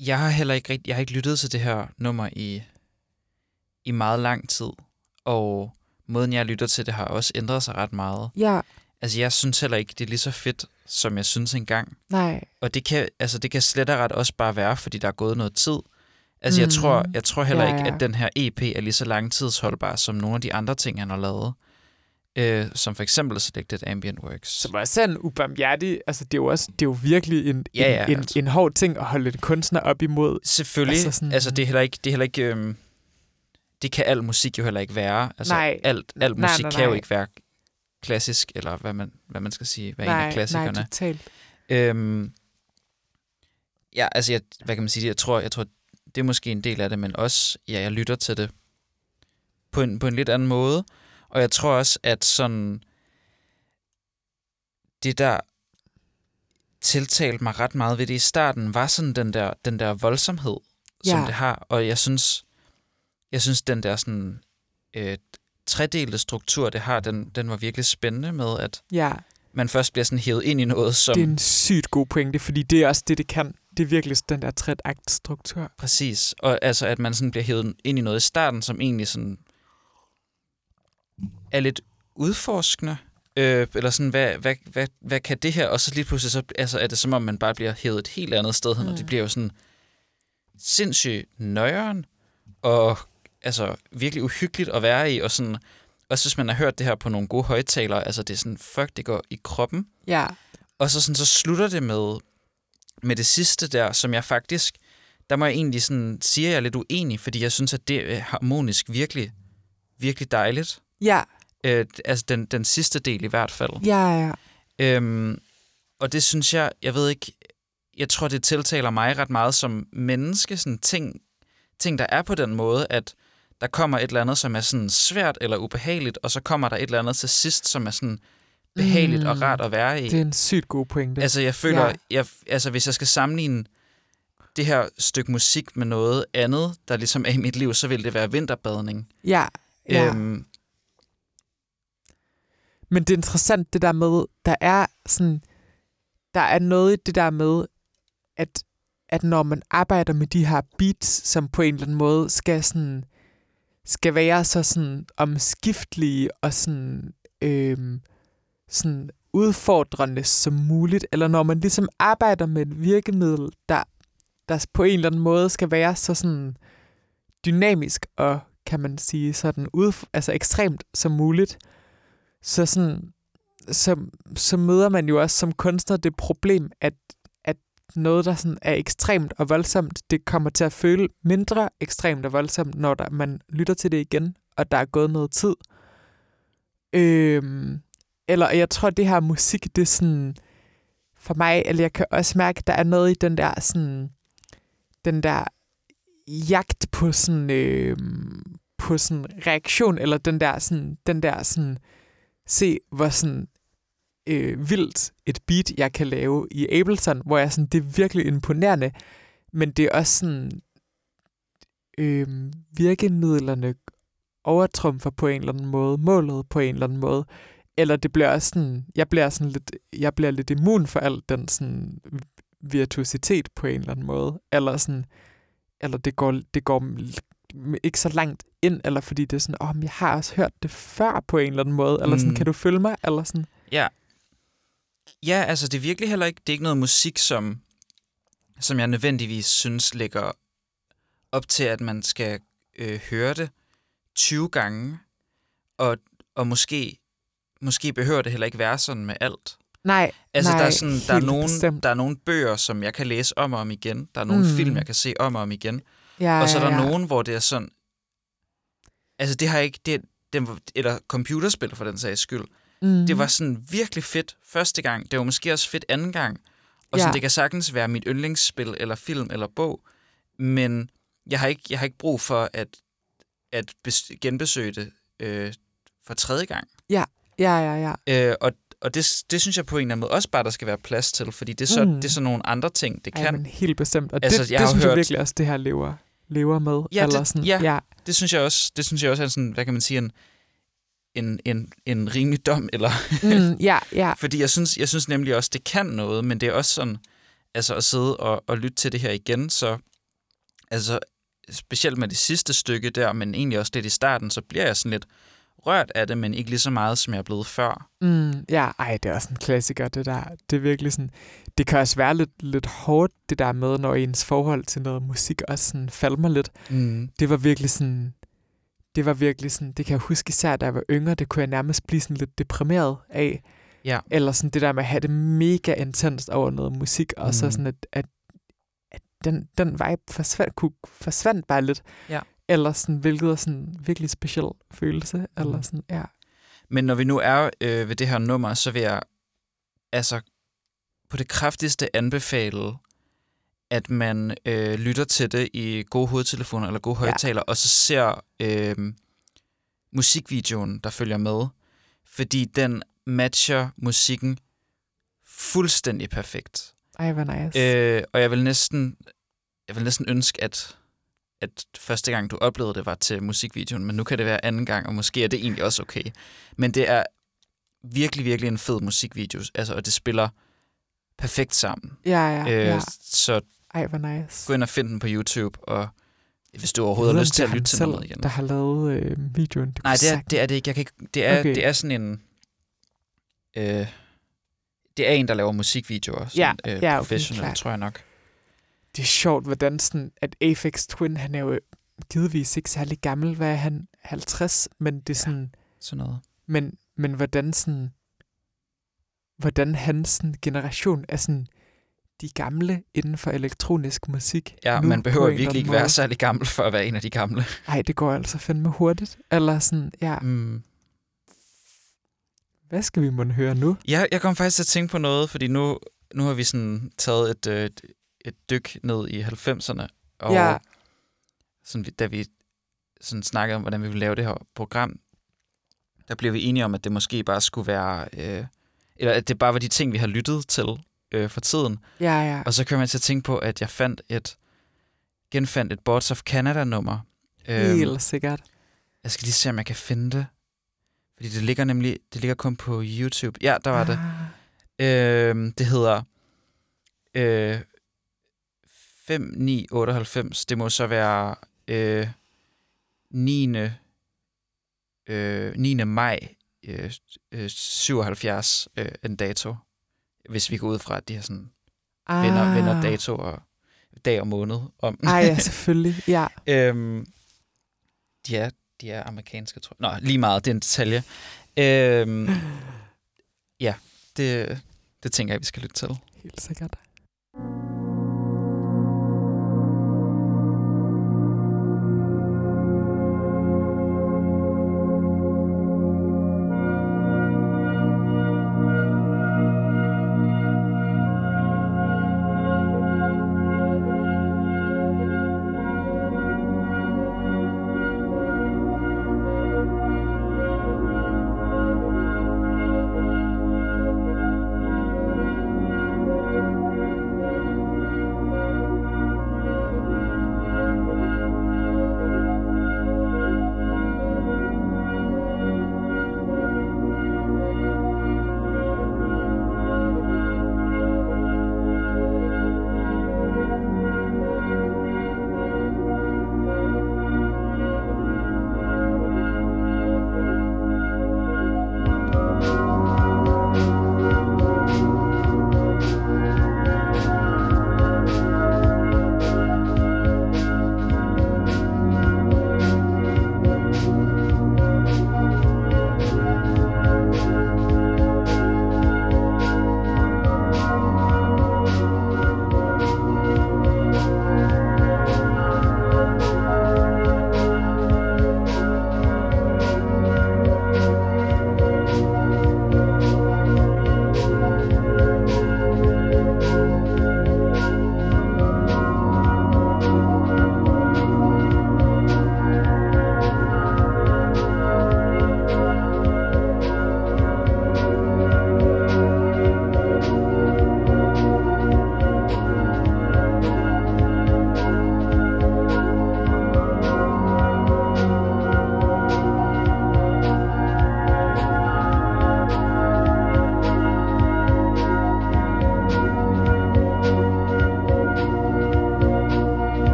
Speaker 1: jeg har heller ikke rigtig, jeg har ikke lyttet til det her nummer i, i meget lang tid. Og måden, jeg lytter til det, har også ændret sig ret meget.
Speaker 2: ja,
Speaker 1: Altså, jeg synes heller ikke, det er lige så fedt, som jeg synes engang.
Speaker 2: nej,
Speaker 1: Og det kan, altså, det kan slet og ret også bare være, fordi der er gået noget tid. Altså, mm. jeg,
Speaker 2: Mm.
Speaker 1: tror, jeg tror heller
Speaker 2: Ja,
Speaker 1: ja, ikke, at den her EP er lige så langtidsholdbar, som nogle af de andre ting, han har lavet. Øh, som for eksempel Selected Ambient Works.
Speaker 2: som også er en ubarmhjertig, altså det er jo, også, det er jo virkelig en,
Speaker 1: Ja, ja,
Speaker 2: en, en,
Speaker 1: altså.
Speaker 2: en hård ting at holde en kunstner op imod.
Speaker 1: Selvfølgelig.
Speaker 2: Altså sådan-
Speaker 1: altså det er heller ikke... Det, er heller ikke øhm, det kan al musik jo heller ikke være. Altså,
Speaker 2: Nej.
Speaker 1: Alt, alt
Speaker 2: Nej,
Speaker 1: musik
Speaker 2: nej,
Speaker 1: kan jo
Speaker 2: nej.
Speaker 1: ikke være klassisk, eller hvad man, hvad man skal sige, hvad en
Speaker 2: nej,
Speaker 1: af klassikerne.
Speaker 2: nej, totalt.
Speaker 1: Øhm, ja, altså, jeg, hvad kan man sige? Jeg tror, jeg tror, det er måske en del af det, men også, ja, jeg lytter til det på en, på en lidt anden måde. Og jeg tror også, at sådan, det der tiltalte mig ret meget ved det i starten, var sådan den der, den der voldsomhed, som
Speaker 2: Ja.
Speaker 1: det har. Og jeg synes, jeg synes den der sådan, øh, tredelte struktur, det har, den, den var virkelig spændende med, at
Speaker 2: Ja,
Speaker 1: man først bliver sådan hævet ind i noget, som...
Speaker 2: det er en sygt god pointe, fordi det er også det, det kan. Det er virkelig den der træt akt struktur.
Speaker 1: Præcis. Og altså, at man sådan bliver hævet ind i noget i starten, som egentlig sådan er lidt udforskende. Øh, eller sådan, hvad, hvad, hvad, hvad kan det her? Og så lige pludselig så, altså, er det som om, man bare bliver hævet et helt andet sted hen, mm. og det bliver jo sådan sindssygt nøjeren, og altså virkelig uhyggeligt at være i, og sådan, også hvis man har hørt det her på nogle gode højtalere, altså det er sådan, fuck, det går i kroppen.
Speaker 2: Ja,
Speaker 1: Og så, sådan, så slutter det med, med det sidste der, som jeg faktisk, der må jeg egentlig sådan sige, at jeg er lidt uenig, fordi jeg synes, at det er harmonisk virkelig, virkelig dejligt.
Speaker 2: Ja,
Speaker 1: Øh, altså den, den sidste del i hvert fald.
Speaker 2: ja, ja.
Speaker 1: Øhm, og det synes jeg, jeg ved ikke, jeg tror, det tiltaler mig ret meget som menneske, sådan ting, ting, der er på den måde, at der kommer et eller andet, som er sådan svært eller ubehageligt, og så kommer der et eller andet til sidst, som er sådan behageligt mm. og rart at være i.
Speaker 2: Det er en sygt god pointe.
Speaker 1: Altså, jeg føler,
Speaker 2: ja.
Speaker 1: jeg, altså, hvis jeg skal sammenligne det her stykke musik med noget andet, der ligesom er i mit liv, så vil det være vinterbadning.
Speaker 2: ja, ja.
Speaker 1: Øhm,
Speaker 2: men det er interessant, det der med, der er sådan, der er noget i det der med, at at når man arbejder med de her beats, som på en eller anden måde skal sådan skal være så sådan omskiftelige og sådan, øhm, sådan udfordrende som muligt, eller når man ligesom arbejder med et virkemiddel, der, der på en eller anden måde skal være så sådan dynamisk og kan man sige sådan ud, altså ekstremt som muligt, så sådan så, så møder man jo også som kunstner det problem, at, at noget, der sådan er ekstremt og voldsomt, det kommer til at føle mindre ekstremt og voldsomt, når der, man lytter til det igen, og der er gået noget tid. Øhm, eller jeg tror, det her musik, det er sådan, for mig, eller jeg kan også mærke, der er noget i den der sådan, den der jagt på sådan, øh, på sådan reaktion, eller den der sådan, den der sådan, se hvor sådan øh, vildt et beat, jeg kan lave i Ableton, hvor jeg sådan, det er virkelig imponerende, men det er også sådan, øh, virkemidlerne overtrumfer på en eller anden måde, målet på en eller anden måde, eller det bliver også sådan, jeg bliver sådan lidt, jeg bliver lidt immun for alt den sådan virtuositet på en eller anden måde, eller sådan, eller det går, det går ikke så langt ind, eller fordi det er sådan, åh, oh, jeg har også hørt det før på en eller anden måde, eller sådan,
Speaker 1: Mm.
Speaker 2: kan du følge mig, eller sådan.
Speaker 1: Ja. Ja, altså det er virkelig heller ikke, det er ikke noget musik, som, som jeg nødvendigvis synes ligger op til, at man skal øh, høre det 20 gange, og, og måske, måske behøver det heller ikke være sådan med alt.
Speaker 2: Nej,
Speaker 1: Altså,
Speaker 2: nej,
Speaker 1: der, er sådan, der, er nogle,
Speaker 2: bestemt.
Speaker 1: der er nogle bøger, som jeg kan læse om og om igen. Der er nogle
Speaker 2: mm.
Speaker 1: film, jeg kan se om og om igen.
Speaker 2: Ja,
Speaker 1: og så er der
Speaker 2: ja, ja.
Speaker 1: nogen, hvor det er sådan... Altså, det har ikke... Det, den, eller computerspil, for den sags skyld.
Speaker 2: Mm.
Speaker 1: Det var sådan virkelig fedt første gang. Det var måske også fedt anden gang. Og sådan,
Speaker 2: Ja.
Speaker 1: det kan sagtens være mit yndlingsspil, eller film, eller bog. Men jeg har ikke, jeg har ikke brug for at, at bes, genbesøge det øh, for tredje gang.
Speaker 2: Ja, ja, ja.
Speaker 1: Øh, og og det, det synes jeg på en eller anden måde også bare, der skal være plads til, fordi det er så,
Speaker 2: Mm.
Speaker 1: det er så nogle andre ting, det
Speaker 2: Ej,
Speaker 1: kan.
Speaker 2: helt bestemt. Og
Speaker 1: Altså,
Speaker 2: det,
Speaker 1: jeg
Speaker 2: det
Speaker 1: har
Speaker 2: synes
Speaker 1: jo
Speaker 2: jeg
Speaker 1: hørt-
Speaker 2: virkelig også, det her lever, lever med.
Speaker 1: Ja,
Speaker 2: eller
Speaker 1: det-
Speaker 2: sådan,
Speaker 1: ja.
Speaker 2: ja.
Speaker 1: Det synes jeg også, det synes jeg også er sådan, hvad kan man sige, en, en, en, en rimelig dom, eller
Speaker 2: Mm, ja, ja.
Speaker 1: Fordi jeg synes, jeg synes nemlig også, det kan noget, men det er også sådan, altså at sidde og, og lytte til det her igen, så altså specielt med det sidste stykke der, men egentlig også lidt i starten, så bliver jeg sådan lidt rørt af det, men ikke lige så meget, som jeg er blevet før.
Speaker 2: Mm, ja, ej, det er også en klassiker, det der. Det er virkelig sådan, det kan også være lidt, lidt hårdt, det der med, når ens forhold til noget musik også sådan falmer lidt.
Speaker 1: Mm.
Speaker 2: Det var virkelig sådan, det var virkelig sådan, det kan jeg huske især, da jeg var yngre, det kunne jeg nærmest blive sådan lidt deprimeret af.
Speaker 1: Ja.
Speaker 2: Eller sådan det der med at have det mega intenst over noget musik, og så
Speaker 1: Mm.
Speaker 2: sådan, at, at, at den, den vibe forsvandt, kunne, forsvandt bare lidt.
Speaker 1: Ja.
Speaker 2: Eller sådan, hvilket er sådan virkelig speciel følelse. Eller
Speaker 1: Mm.
Speaker 2: sådan, ja.
Speaker 1: Men når vi nu er øh, ved det her nummer, så vil jeg altså på det kraftigste anbefale, at man øh, lytter til det i gode hovedtelefoner eller gode
Speaker 2: Ja.
Speaker 1: højtaler, og så ser øh, musikvideoen, der følger med. Fordi den matcher musikken fuldstændig perfekt.
Speaker 2: Ej, hvor nice.
Speaker 1: Øh, og jeg vil næsten, jeg vil næsten ønske, at, at første gang du oplevede det var til musikvideoen, men nu kan det være anden gang, og måske er det egentlig også okay. Men det er virkelig, virkelig en fed musikvideo, altså, og det spiller perfekt sammen.
Speaker 2: ja, ja,
Speaker 1: øh,
Speaker 2: ja.
Speaker 1: Så
Speaker 2: Ej, hvor nice.
Speaker 1: gå ind og find den på YouTube, og hvis du overhovedet har lyst til at lytte til
Speaker 2: ham
Speaker 1: noget
Speaker 2: selv,
Speaker 1: igen.
Speaker 2: der har lavet øh, videoen. Det
Speaker 1: Nej, det er, det er det ikke. Jeg kan ikke det, er,
Speaker 2: Okay.
Speaker 1: det er sådan en... Øh, det er en, der laver musikvideoer. Sådan,
Speaker 2: Ja,
Speaker 1: øh,
Speaker 2: ja, okay,
Speaker 1: professionelt,
Speaker 2: klart.
Speaker 1: tror jeg nok.
Speaker 2: Det er sjovt, hvordan sådan, at Aphex Twin, han er jo givetvis ikke særlig gammel, hvad er han, 50, men det er
Speaker 1: Ja.
Speaker 2: sådan,
Speaker 1: Sådan noget.
Speaker 2: men, men hvordan sådan, hvordan hans sådan, generation er sådan, de gamle inden for elektronisk musik.
Speaker 1: Ja,
Speaker 2: nu
Speaker 1: man behøver virkelig ikke være særlig gammel for at være en af de gamle.
Speaker 2: Ej, det går altså fandme hurtigt. Eller sådan, ja,
Speaker 1: Mm.
Speaker 2: hvad skal vi måtte høre nu?
Speaker 1: Jeg, jeg kom faktisk til at tænke på noget, fordi nu, nu har vi sådan taget et, øh, et, et dyk ned i 90'erne. Og
Speaker 2: Ja.
Speaker 1: sådan, da vi sådan snakkede om, hvordan vi ville lave det her program, der blev vi enige om, at det måske bare skulle være... Øh, eller at det bare var de ting, vi har lyttet til øh, for tiden.
Speaker 2: Ja, ja.
Speaker 1: Og så kom jeg til at tænke på, at jeg fandt et genfandt et Boards of Canada-nummer. Øhm,
Speaker 2: Helt sikkert.
Speaker 1: jeg skal lige se, om jeg kan finde det. Fordi det ligger nemlig det ligger kun på YouTube. Ja, der var det.
Speaker 2: Ah,
Speaker 1: Øhm, det hedder øh, 5998, det må så være øh, 9. Øh, 9. maj øh, øh, 77 øh, en dato, hvis vi går ud fra, at de har sådan
Speaker 2: Ah.
Speaker 1: vender, vender dato og dag og måned om.
Speaker 2: Ej, ja, selvfølgelig. Ja.
Speaker 1: øhm, de, er, de er amerikanske, tror jeg. Nå, lige meget, det er en detalje. Øhm, ja, det, det tænker jeg, vi skal lytte til.
Speaker 2: Helt sikkert.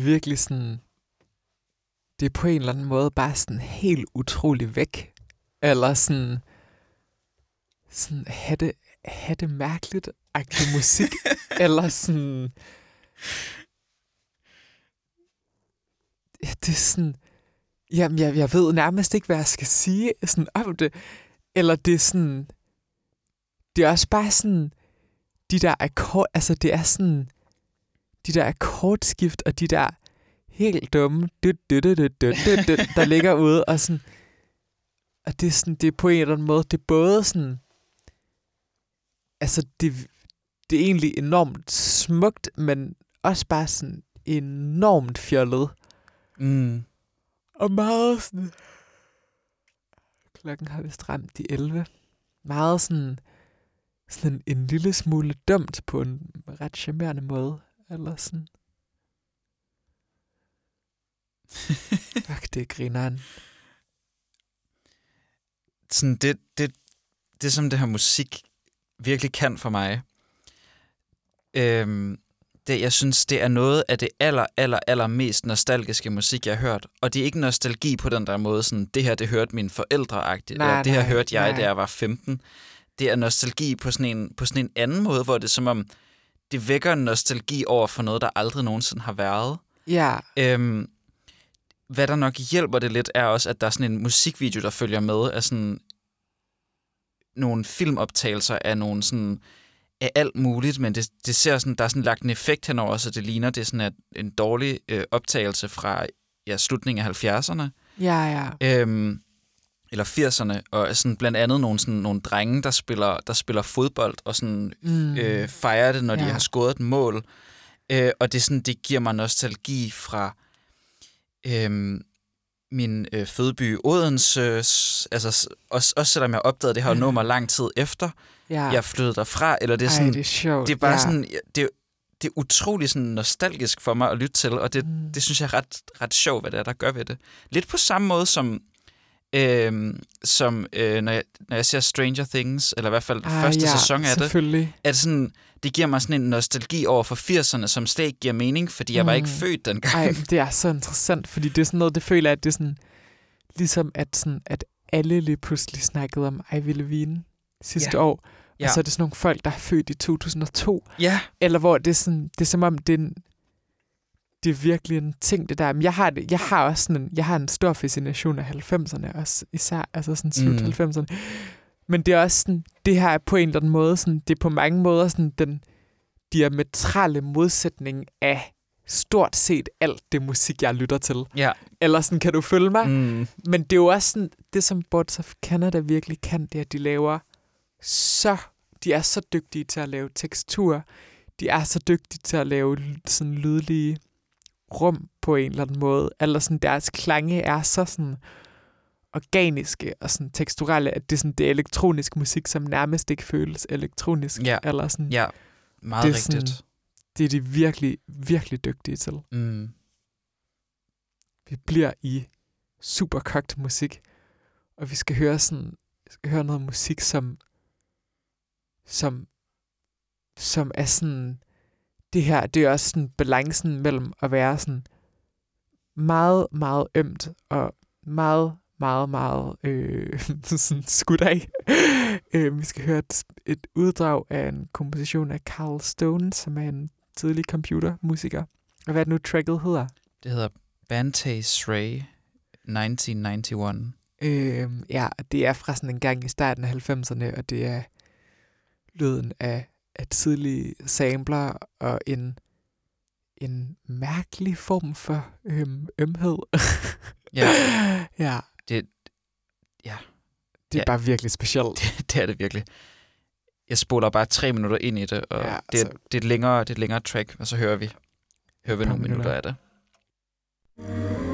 Speaker 2: Er virkelig sådan... Det er på en eller anden måde bare sådan helt utrolig væk. Eller sådan... Sådan, have det, have det mærkeligt agtig musik. eller sådan... det er sådan, jamen jeg, jeg ved nærmest ikke, hvad jeg skal sige sådan om det. Eller det er sådan, det er også bare sådan, de der akkord, altså det er sådan, de der akkordskift og de der helt dumme, død, død, død, død, død, død, der ligger ude, og sådan, og det er sådan, det er på en eller anden måde, det er både sådan, altså det, det er egentlig enormt smukt, men også bare sådan enormt fjollet.
Speaker 1: Mm.
Speaker 2: Og meget sådan... Klokken har vist ramt de 11. Meget sådan, sådan en, en lille smule dumt på en ret charmerende måde. Eller sådan. Fuck, det er grineren.
Speaker 1: sådan det, det, det, som det her musik virkelig kan for mig, øhm, det, jeg synes, det er noget af det aller, aller, aller mest nostalgiske musik, jeg har hørt. Og det er ikke nostalgi på den der måde, sådan, det her, det hørte mine forældre -agtigt,
Speaker 2: Nej,
Speaker 1: eller det her
Speaker 2: nej,
Speaker 1: hørte jeg,
Speaker 2: nej.
Speaker 1: da jeg var 15. Det er nostalgi på sådan, en, på sådan en anden måde, hvor det er som om, det vækker en nostalgi over for noget, der aldrig nogensinde har været.
Speaker 2: Ja,
Speaker 1: Øhm, hvad der nok hjælper det lidt, er også, at der er sådan en musikvideo, der følger med af sådan nogle filmoptagelser af nogle sådan af alt muligt, men det, det ser sådan, der er sådan lagt en effekt henover, så det ligner, det er sådan at en dårlig øh, optagelse fra ja, slutningen af 70'erne,
Speaker 2: ja, ja.
Speaker 1: øhm, eller 80'erne, og sådan blandt andet nogle, sådan, nogle drenge, der spiller, der spiller fodbold, og sådan
Speaker 2: Mm.
Speaker 1: øh, fejrer det, når ja. de har scoret et mål. Øh, og det, sådan, det giver mig nostalgi fra øh, min øh, fødeby Odense. øh, Altså, også, også selvom jeg opdagede det her
Speaker 2: Ja.
Speaker 1: nummer lang tid efter,
Speaker 2: ja.
Speaker 1: jeg flyttede derfra. Eller det er,
Speaker 2: Ej,
Speaker 1: sådan,
Speaker 2: det er sjovt.
Speaker 1: det er bare
Speaker 2: ja.
Speaker 1: sådan, det, er- det er utrolig sådan nostalgisk for mig at lytte til, og det,
Speaker 2: Mm.
Speaker 1: det synes jeg er ret, ret sjovt, hvad det er, der gør ved det. Lidt på samme måde som, øh, som øh, når, jeg, når jeg ser Stranger Things, eller i hvert fald
Speaker 2: Ah,
Speaker 1: første
Speaker 2: ja,
Speaker 1: sæson af det, at sådan, det giver mig sådan en nostalgi over for 80'erne, som slet ikke giver mening, fordi jeg var ikke
Speaker 2: Mm.
Speaker 1: født dengang.
Speaker 2: Ej, det er så interessant, fordi det er sådan noget, det føler jeg, at det er sådan, ligesom at, sådan, at alle lige pludselig snakkede om Ivy Levine sidste
Speaker 1: Ja.
Speaker 2: år.
Speaker 1: Ja.
Speaker 2: Og så er det sådan nogle folk, der er født i 2002.
Speaker 1: Ja,
Speaker 2: Eller hvor det er, sådan, det er som om, det er, en, det er virkelig en ting, det der. Men jeg har, det, jeg har også sådan en, jeg har en stor fascination af 90'erne også, især altså sådan slut
Speaker 1: Mm.
Speaker 2: mm. 90'erne. Men det er også sådan, det her er på en eller anden måde, sådan, det er på mange måder sådan den diametrale modsætning af stort set alt det musik, jeg lytter til.
Speaker 1: ja.
Speaker 2: Eller sådan, kan du følge mig?
Speaker 1: Mm.
Speaker 2: Men det er jo også sådan, det som Boards of Canada virkelig kan, det er, at de laver så, de er så dygtige til at lave tekstur. De er så dygtige til at lave sådan lydlige rum på en eller anden måde. Eller sådan, deres klange er så sådan organiske og sådan teksturelle, at det er, sådan, det er elektronisk musik, som nærmest ikke føles elektronisk.
Speaker 1: Ja.
Speaker 2: Eller sådan,
Speaker 1: Ja, meget
Speaker 2: Det er
Speaker 1: rigtigt.
Speaker 2: sådan- det er de virkelig, virkelig dygtige til.
Speaker 1: Mm.
Speaker 2: vi bliver i super kogt musik, og vi skal høre sådan, vi skal høre noget musik, som, som, som er sådan, det her, det er også sådan balancen mellem at være sådan meget, meget ømt, og meget, meget, meget øh, sådan skudt af. øh, vi skal høre et, et uddrag af en komposition af Carl Stone, som er en tidlig computermusiker. Og hvad er det nu, tracket hedder?
Speaker 1: Det hedder Bante Sray 1991.
Speaker 2: Øhm, ja, det er fra sådan en gang i starten af 90'erne, og det er lyden af, af tidlige sampler og en, en mærkelig form for øhm, ømhed.
Speaker 1: Ja,
Speaker 2: ja.
Speaker 1: Det- ja.
Speaker 2: Det er
Speaker 1: Ja.
Speaker 2: bare virkelig specielt.
Speaker 1: det er det virkelig. Jeg spoler bare tre minutter ind i det, og
Speaker 2: Ja,
Speaker 1: det,
Speaker 2: altså-
Speaker 1: er, det, er et længere, det er et længere track, og så hører vi, hører vi nogle minutter
Speaker 2: minutter.
Speaker 1: af det.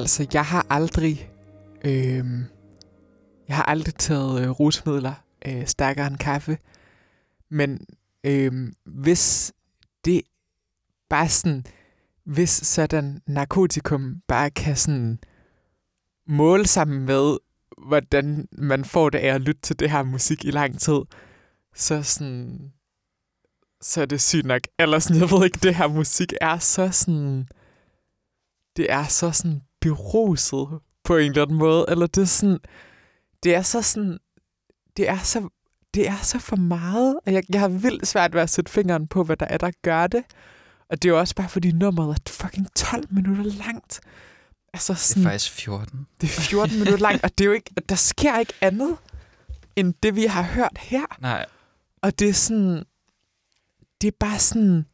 Speaker 2: Altså, jeg har aldrig... Øh, jeg har aldrig taget øh, rusmidler øh, stærkere end kaffe. Men øh, hvis det bare sådan... Hvis sådan narkotikum bare kan sådan måle sammen med, hvordan man får det af at lytte til det her musik i lang tid, så sådan... Så er det sygt nok. Eller sådan, jeg ved ikke, det her musik er så sådan... Det er så sådan beruset på en eller anden måde. Eller det er sådan... Det er så sådan... Det er så, det er så for meget, og jeg, jeg har vildt svært ved at sætte fingeren på, hvad der er, der gør det. Og det er jo også bare, fordi nummeret er fucking 12 minutter langt. Altså
Speaker 1: Det er
Speaker 2: sådan,
Speaker 1: faktisk 14.
Speaker 2: det er 14 minutter langt, og det er jo ikke, der sker ikke andet, end det, vi har hørt her.
Speaker 1: Nej,
Speaker 2: Og det er sådan, det er bare sådan,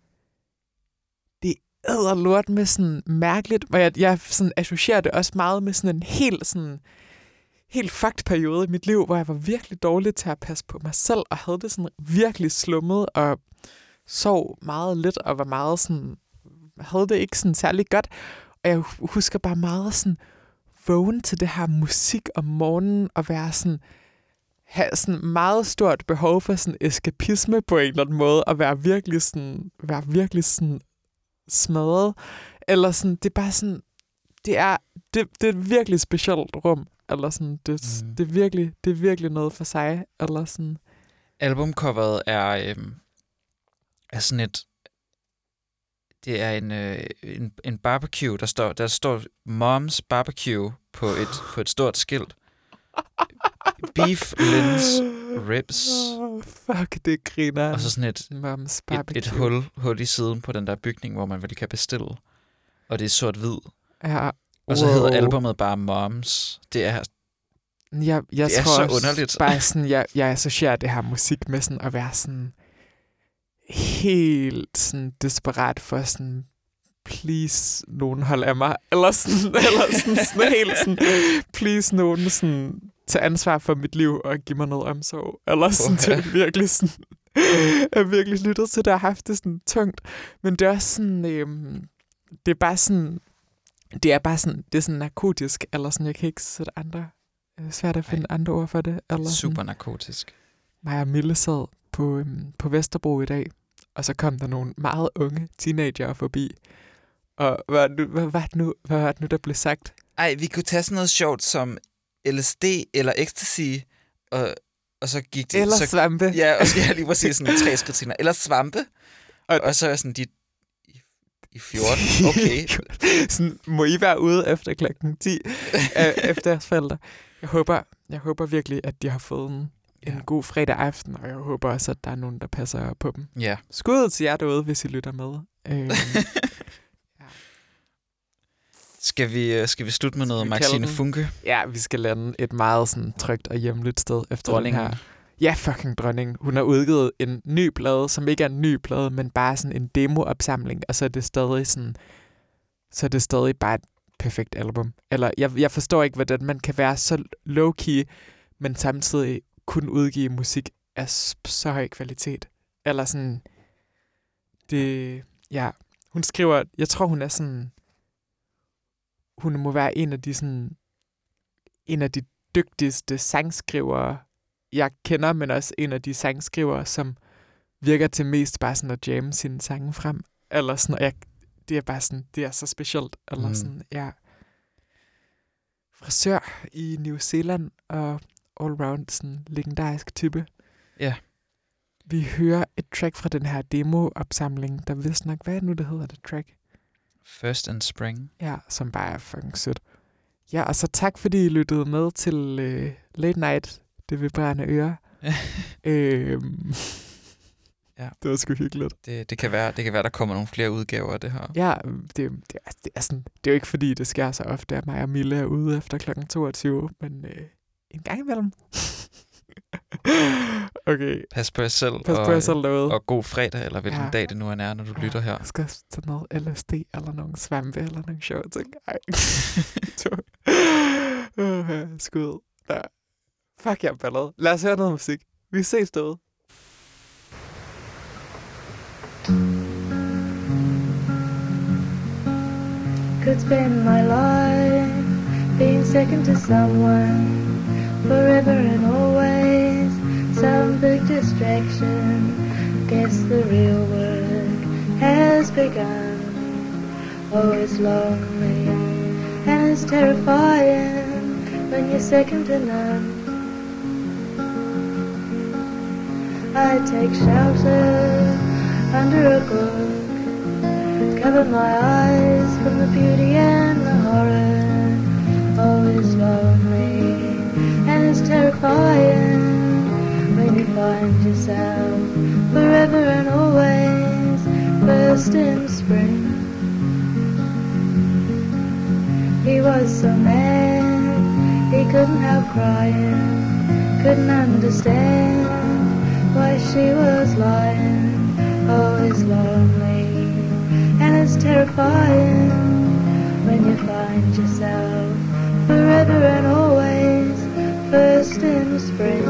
Speaker 2: det lort med sådan mærkeligt, og jeg, jeg sådan associerer det også meget med sådan en helt sådan, helt fucked periode i mit liv, hvor jeg var virkelig dårlig til at passe på mig selv, og havde det sådan virkelig slummet, og sov meget lidt, og var meget sådan, havde det ikke sådan særlig godt. Og jeg husker bare meget sådan, vågen til det her musik om morgenen, og være sådan, have sådan meget stort behov for sådan eskapisme på en eller anden måde, og være virkelig sådan, være virkelig sådan smadret. Eller sådan, det er bare sådan, det er, det, det er et virkelig specielt rum. Eller sådan, det,
Speaker 1: Mm.
Speaker 2: det, er virkelig, det er virkelig noget for sig. Eller sådan,
Speaker 1: albumcoveret er, øhm, er sådan et... Det er en, øh, en, en barbecue, der står, der står Moms Barbecue på et, på et stort skilt. Beef, lins, ribs,
Speaker 2: Oh, fuck, det griner.
Speaker 1: og så sådan et,
Speaker 2: Moms
Speaker 1: et,
Speaker 2: barbecue.
Speaker 1: et hul, hul i siden på den der bygning, hvor man vel kan bestille. Og det er sort-hvid.
Speaker 2: Ja.
Speaker 1: Og så hedder albumet bare Moms. Det er
Speaker 2: Jeg, jeg
Speaker 1: Det er
Speaker 2: tror
Speaker 1: så
Speaker 2: også
Speaker 1: underligt.
Speaker 2: Bare sådan, jeg, jeg associerer det her musik med sådan at være sådan helt sådan desperat for sådan please, nogen hold af mig. Eller sådan, eller sådan, sådan helt sådan, please, nogen sådan, tage ansvar for mit liv og give mig noget omsorg. Eller sådan, det er virkelig sådan, jeg har virkelig lyttet til det og haft det sådan tungt. Men det er også sådan, øhm, det er bare sådan, det er bare sådan, det er sådan narkotisk, eller sådan, jeg kan ikke sætte andre, er svært at finde andre ord for det. Eller
Speaker 1: super
Speaker 2: Sådan,
Speaker 1: narkotisk.
Speaker 2: mig og Mille sad på, øhm, på Vesterbro i dag, og så kom der nogle meget unge teenager forbi. Og hvad, nu, hvad, var det nu, hvad var det nu, der blev sagt?
Speaker 1: Ej, vi kunne tage sådan noget sjovt som LSD eller ecstasy, og, og så gik det...
Speaker 2: Eller
Speaker 1: så,
Speaker 2: svampe.
Speaker 1: Ja, og så ja, lige præcis sådan tre skridt senere. Eller svampe. Og,
Speaker 2: Og-
Speaker 1: så er sådan, de i, i 14. Okay.
Speaker 2: sådan, må I være ude efter klokken 10 øh, efter jeres forældre. Jeg håber, jeg håber virkelig, at de har fået en, en
Speaker 1: Ja.
Speaker 2: god fredag aften, og jeg håber også, at der er nogen, der passer på dem.
Speaker 1: Ja.
Speaker 2: Skud til jer derude, hvis I lytter med. Øh,
Speaker 1: Skal vi, øh, skal vi slutte med noget Maxine? Funke?
Speaker 2: ja, vi skal lande et meget sådan, trygt og hjemligt sted efter
Speaker 1: Dronningen.
Speaker 2: den her. Ja, fucking dronning. Hun har udgivet en ny plade, som ikke er en ny plade, men bare sådan en demoopsamling, og så er det stadig sådan, så er det stadig bare et perfekt album. Eller jeg, jeg forstår ikke, hvordan man kan være så low-key, men samtidig kun udgive musik af så høj kvalitet. Eller sådan, det, ja, hun skriver, jeg tror hun er sådan, hun må være en af de sådan, en af de dygtigste sangskrivere, jeg kender, men også en af de sangskrivere, som virker til mest bare sådan at jamme sine sange frem. Eller sådan, og jeg, det er bare sådan, det er så specielt. Eller
Speaker 1: Mm.
Speaker 2: sådan, ja. Frisør i New Zealand og all-round sådan legendarisk type.
Speaker 1: Ja.
Speaker 2: Vi hører et track fra den her demo-opsamling, der vist nok, hvad er det nu, det hedder det track?
Speaker 1: First and Spring.
Speaker 2: Ja, som bare er fucking sødt. Ja, og så tak, fordi I lyttede med til øh, Late Night, det vibrerende øre. øhm,
Speaker 1: Ja.
Speaker 2: Det var sgu hyggeligt.
Speaker 1: Det, det, kan være, det kan være, der kommer nogle flere udgaver af det her.
Speaker 2: Ja, det, det, er, det, er sådan, det er jo ikke fordi, det sker så ofte, at mig og Mille er ude efter kl. 22, men øh, en gang imellem. okay,
Speaker 1: Pas på jer selv.
Speaker 2: pas
Speaker 1: og,
Speaker 2: på jer selv derude.
Speaker 1: Og god fredag, eller hvilken
Speaker 2: Ja.
Speaker 1: dag det nu end er, når du lytter her.
Speaker 2: Jeg skal tage noget LSD, eller nogle svampe, eller nogle sjove ting. Ej. uh, skud. Ja. Fuck, jeg er ballet. Lad os høre noget musik. Vi ses derude.
Speaker 4: could spend my life being second to someone forever and always. Some big distraction. Guess the real work has begun. Oh, it's lonely and it's terrifying when you're second to none. I take shelter under a book, cover my eyes from the beauty and the horror. Oh, it's lonely it's terrifying when you find yourself forever and always first in spring. He was so mad he couldn't help crying, couldn't understand why she was lying. Oh, it's lonely and it's terrifying when you find yourself forever and always first in the spring.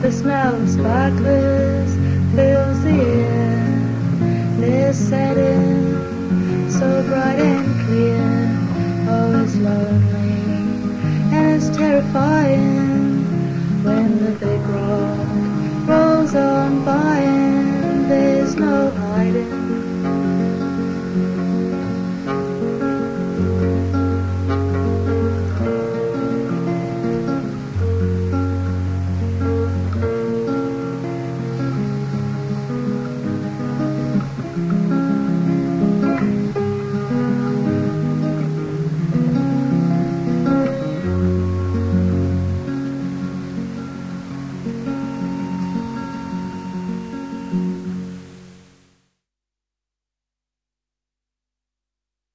Speaker 4: The smell of sparklers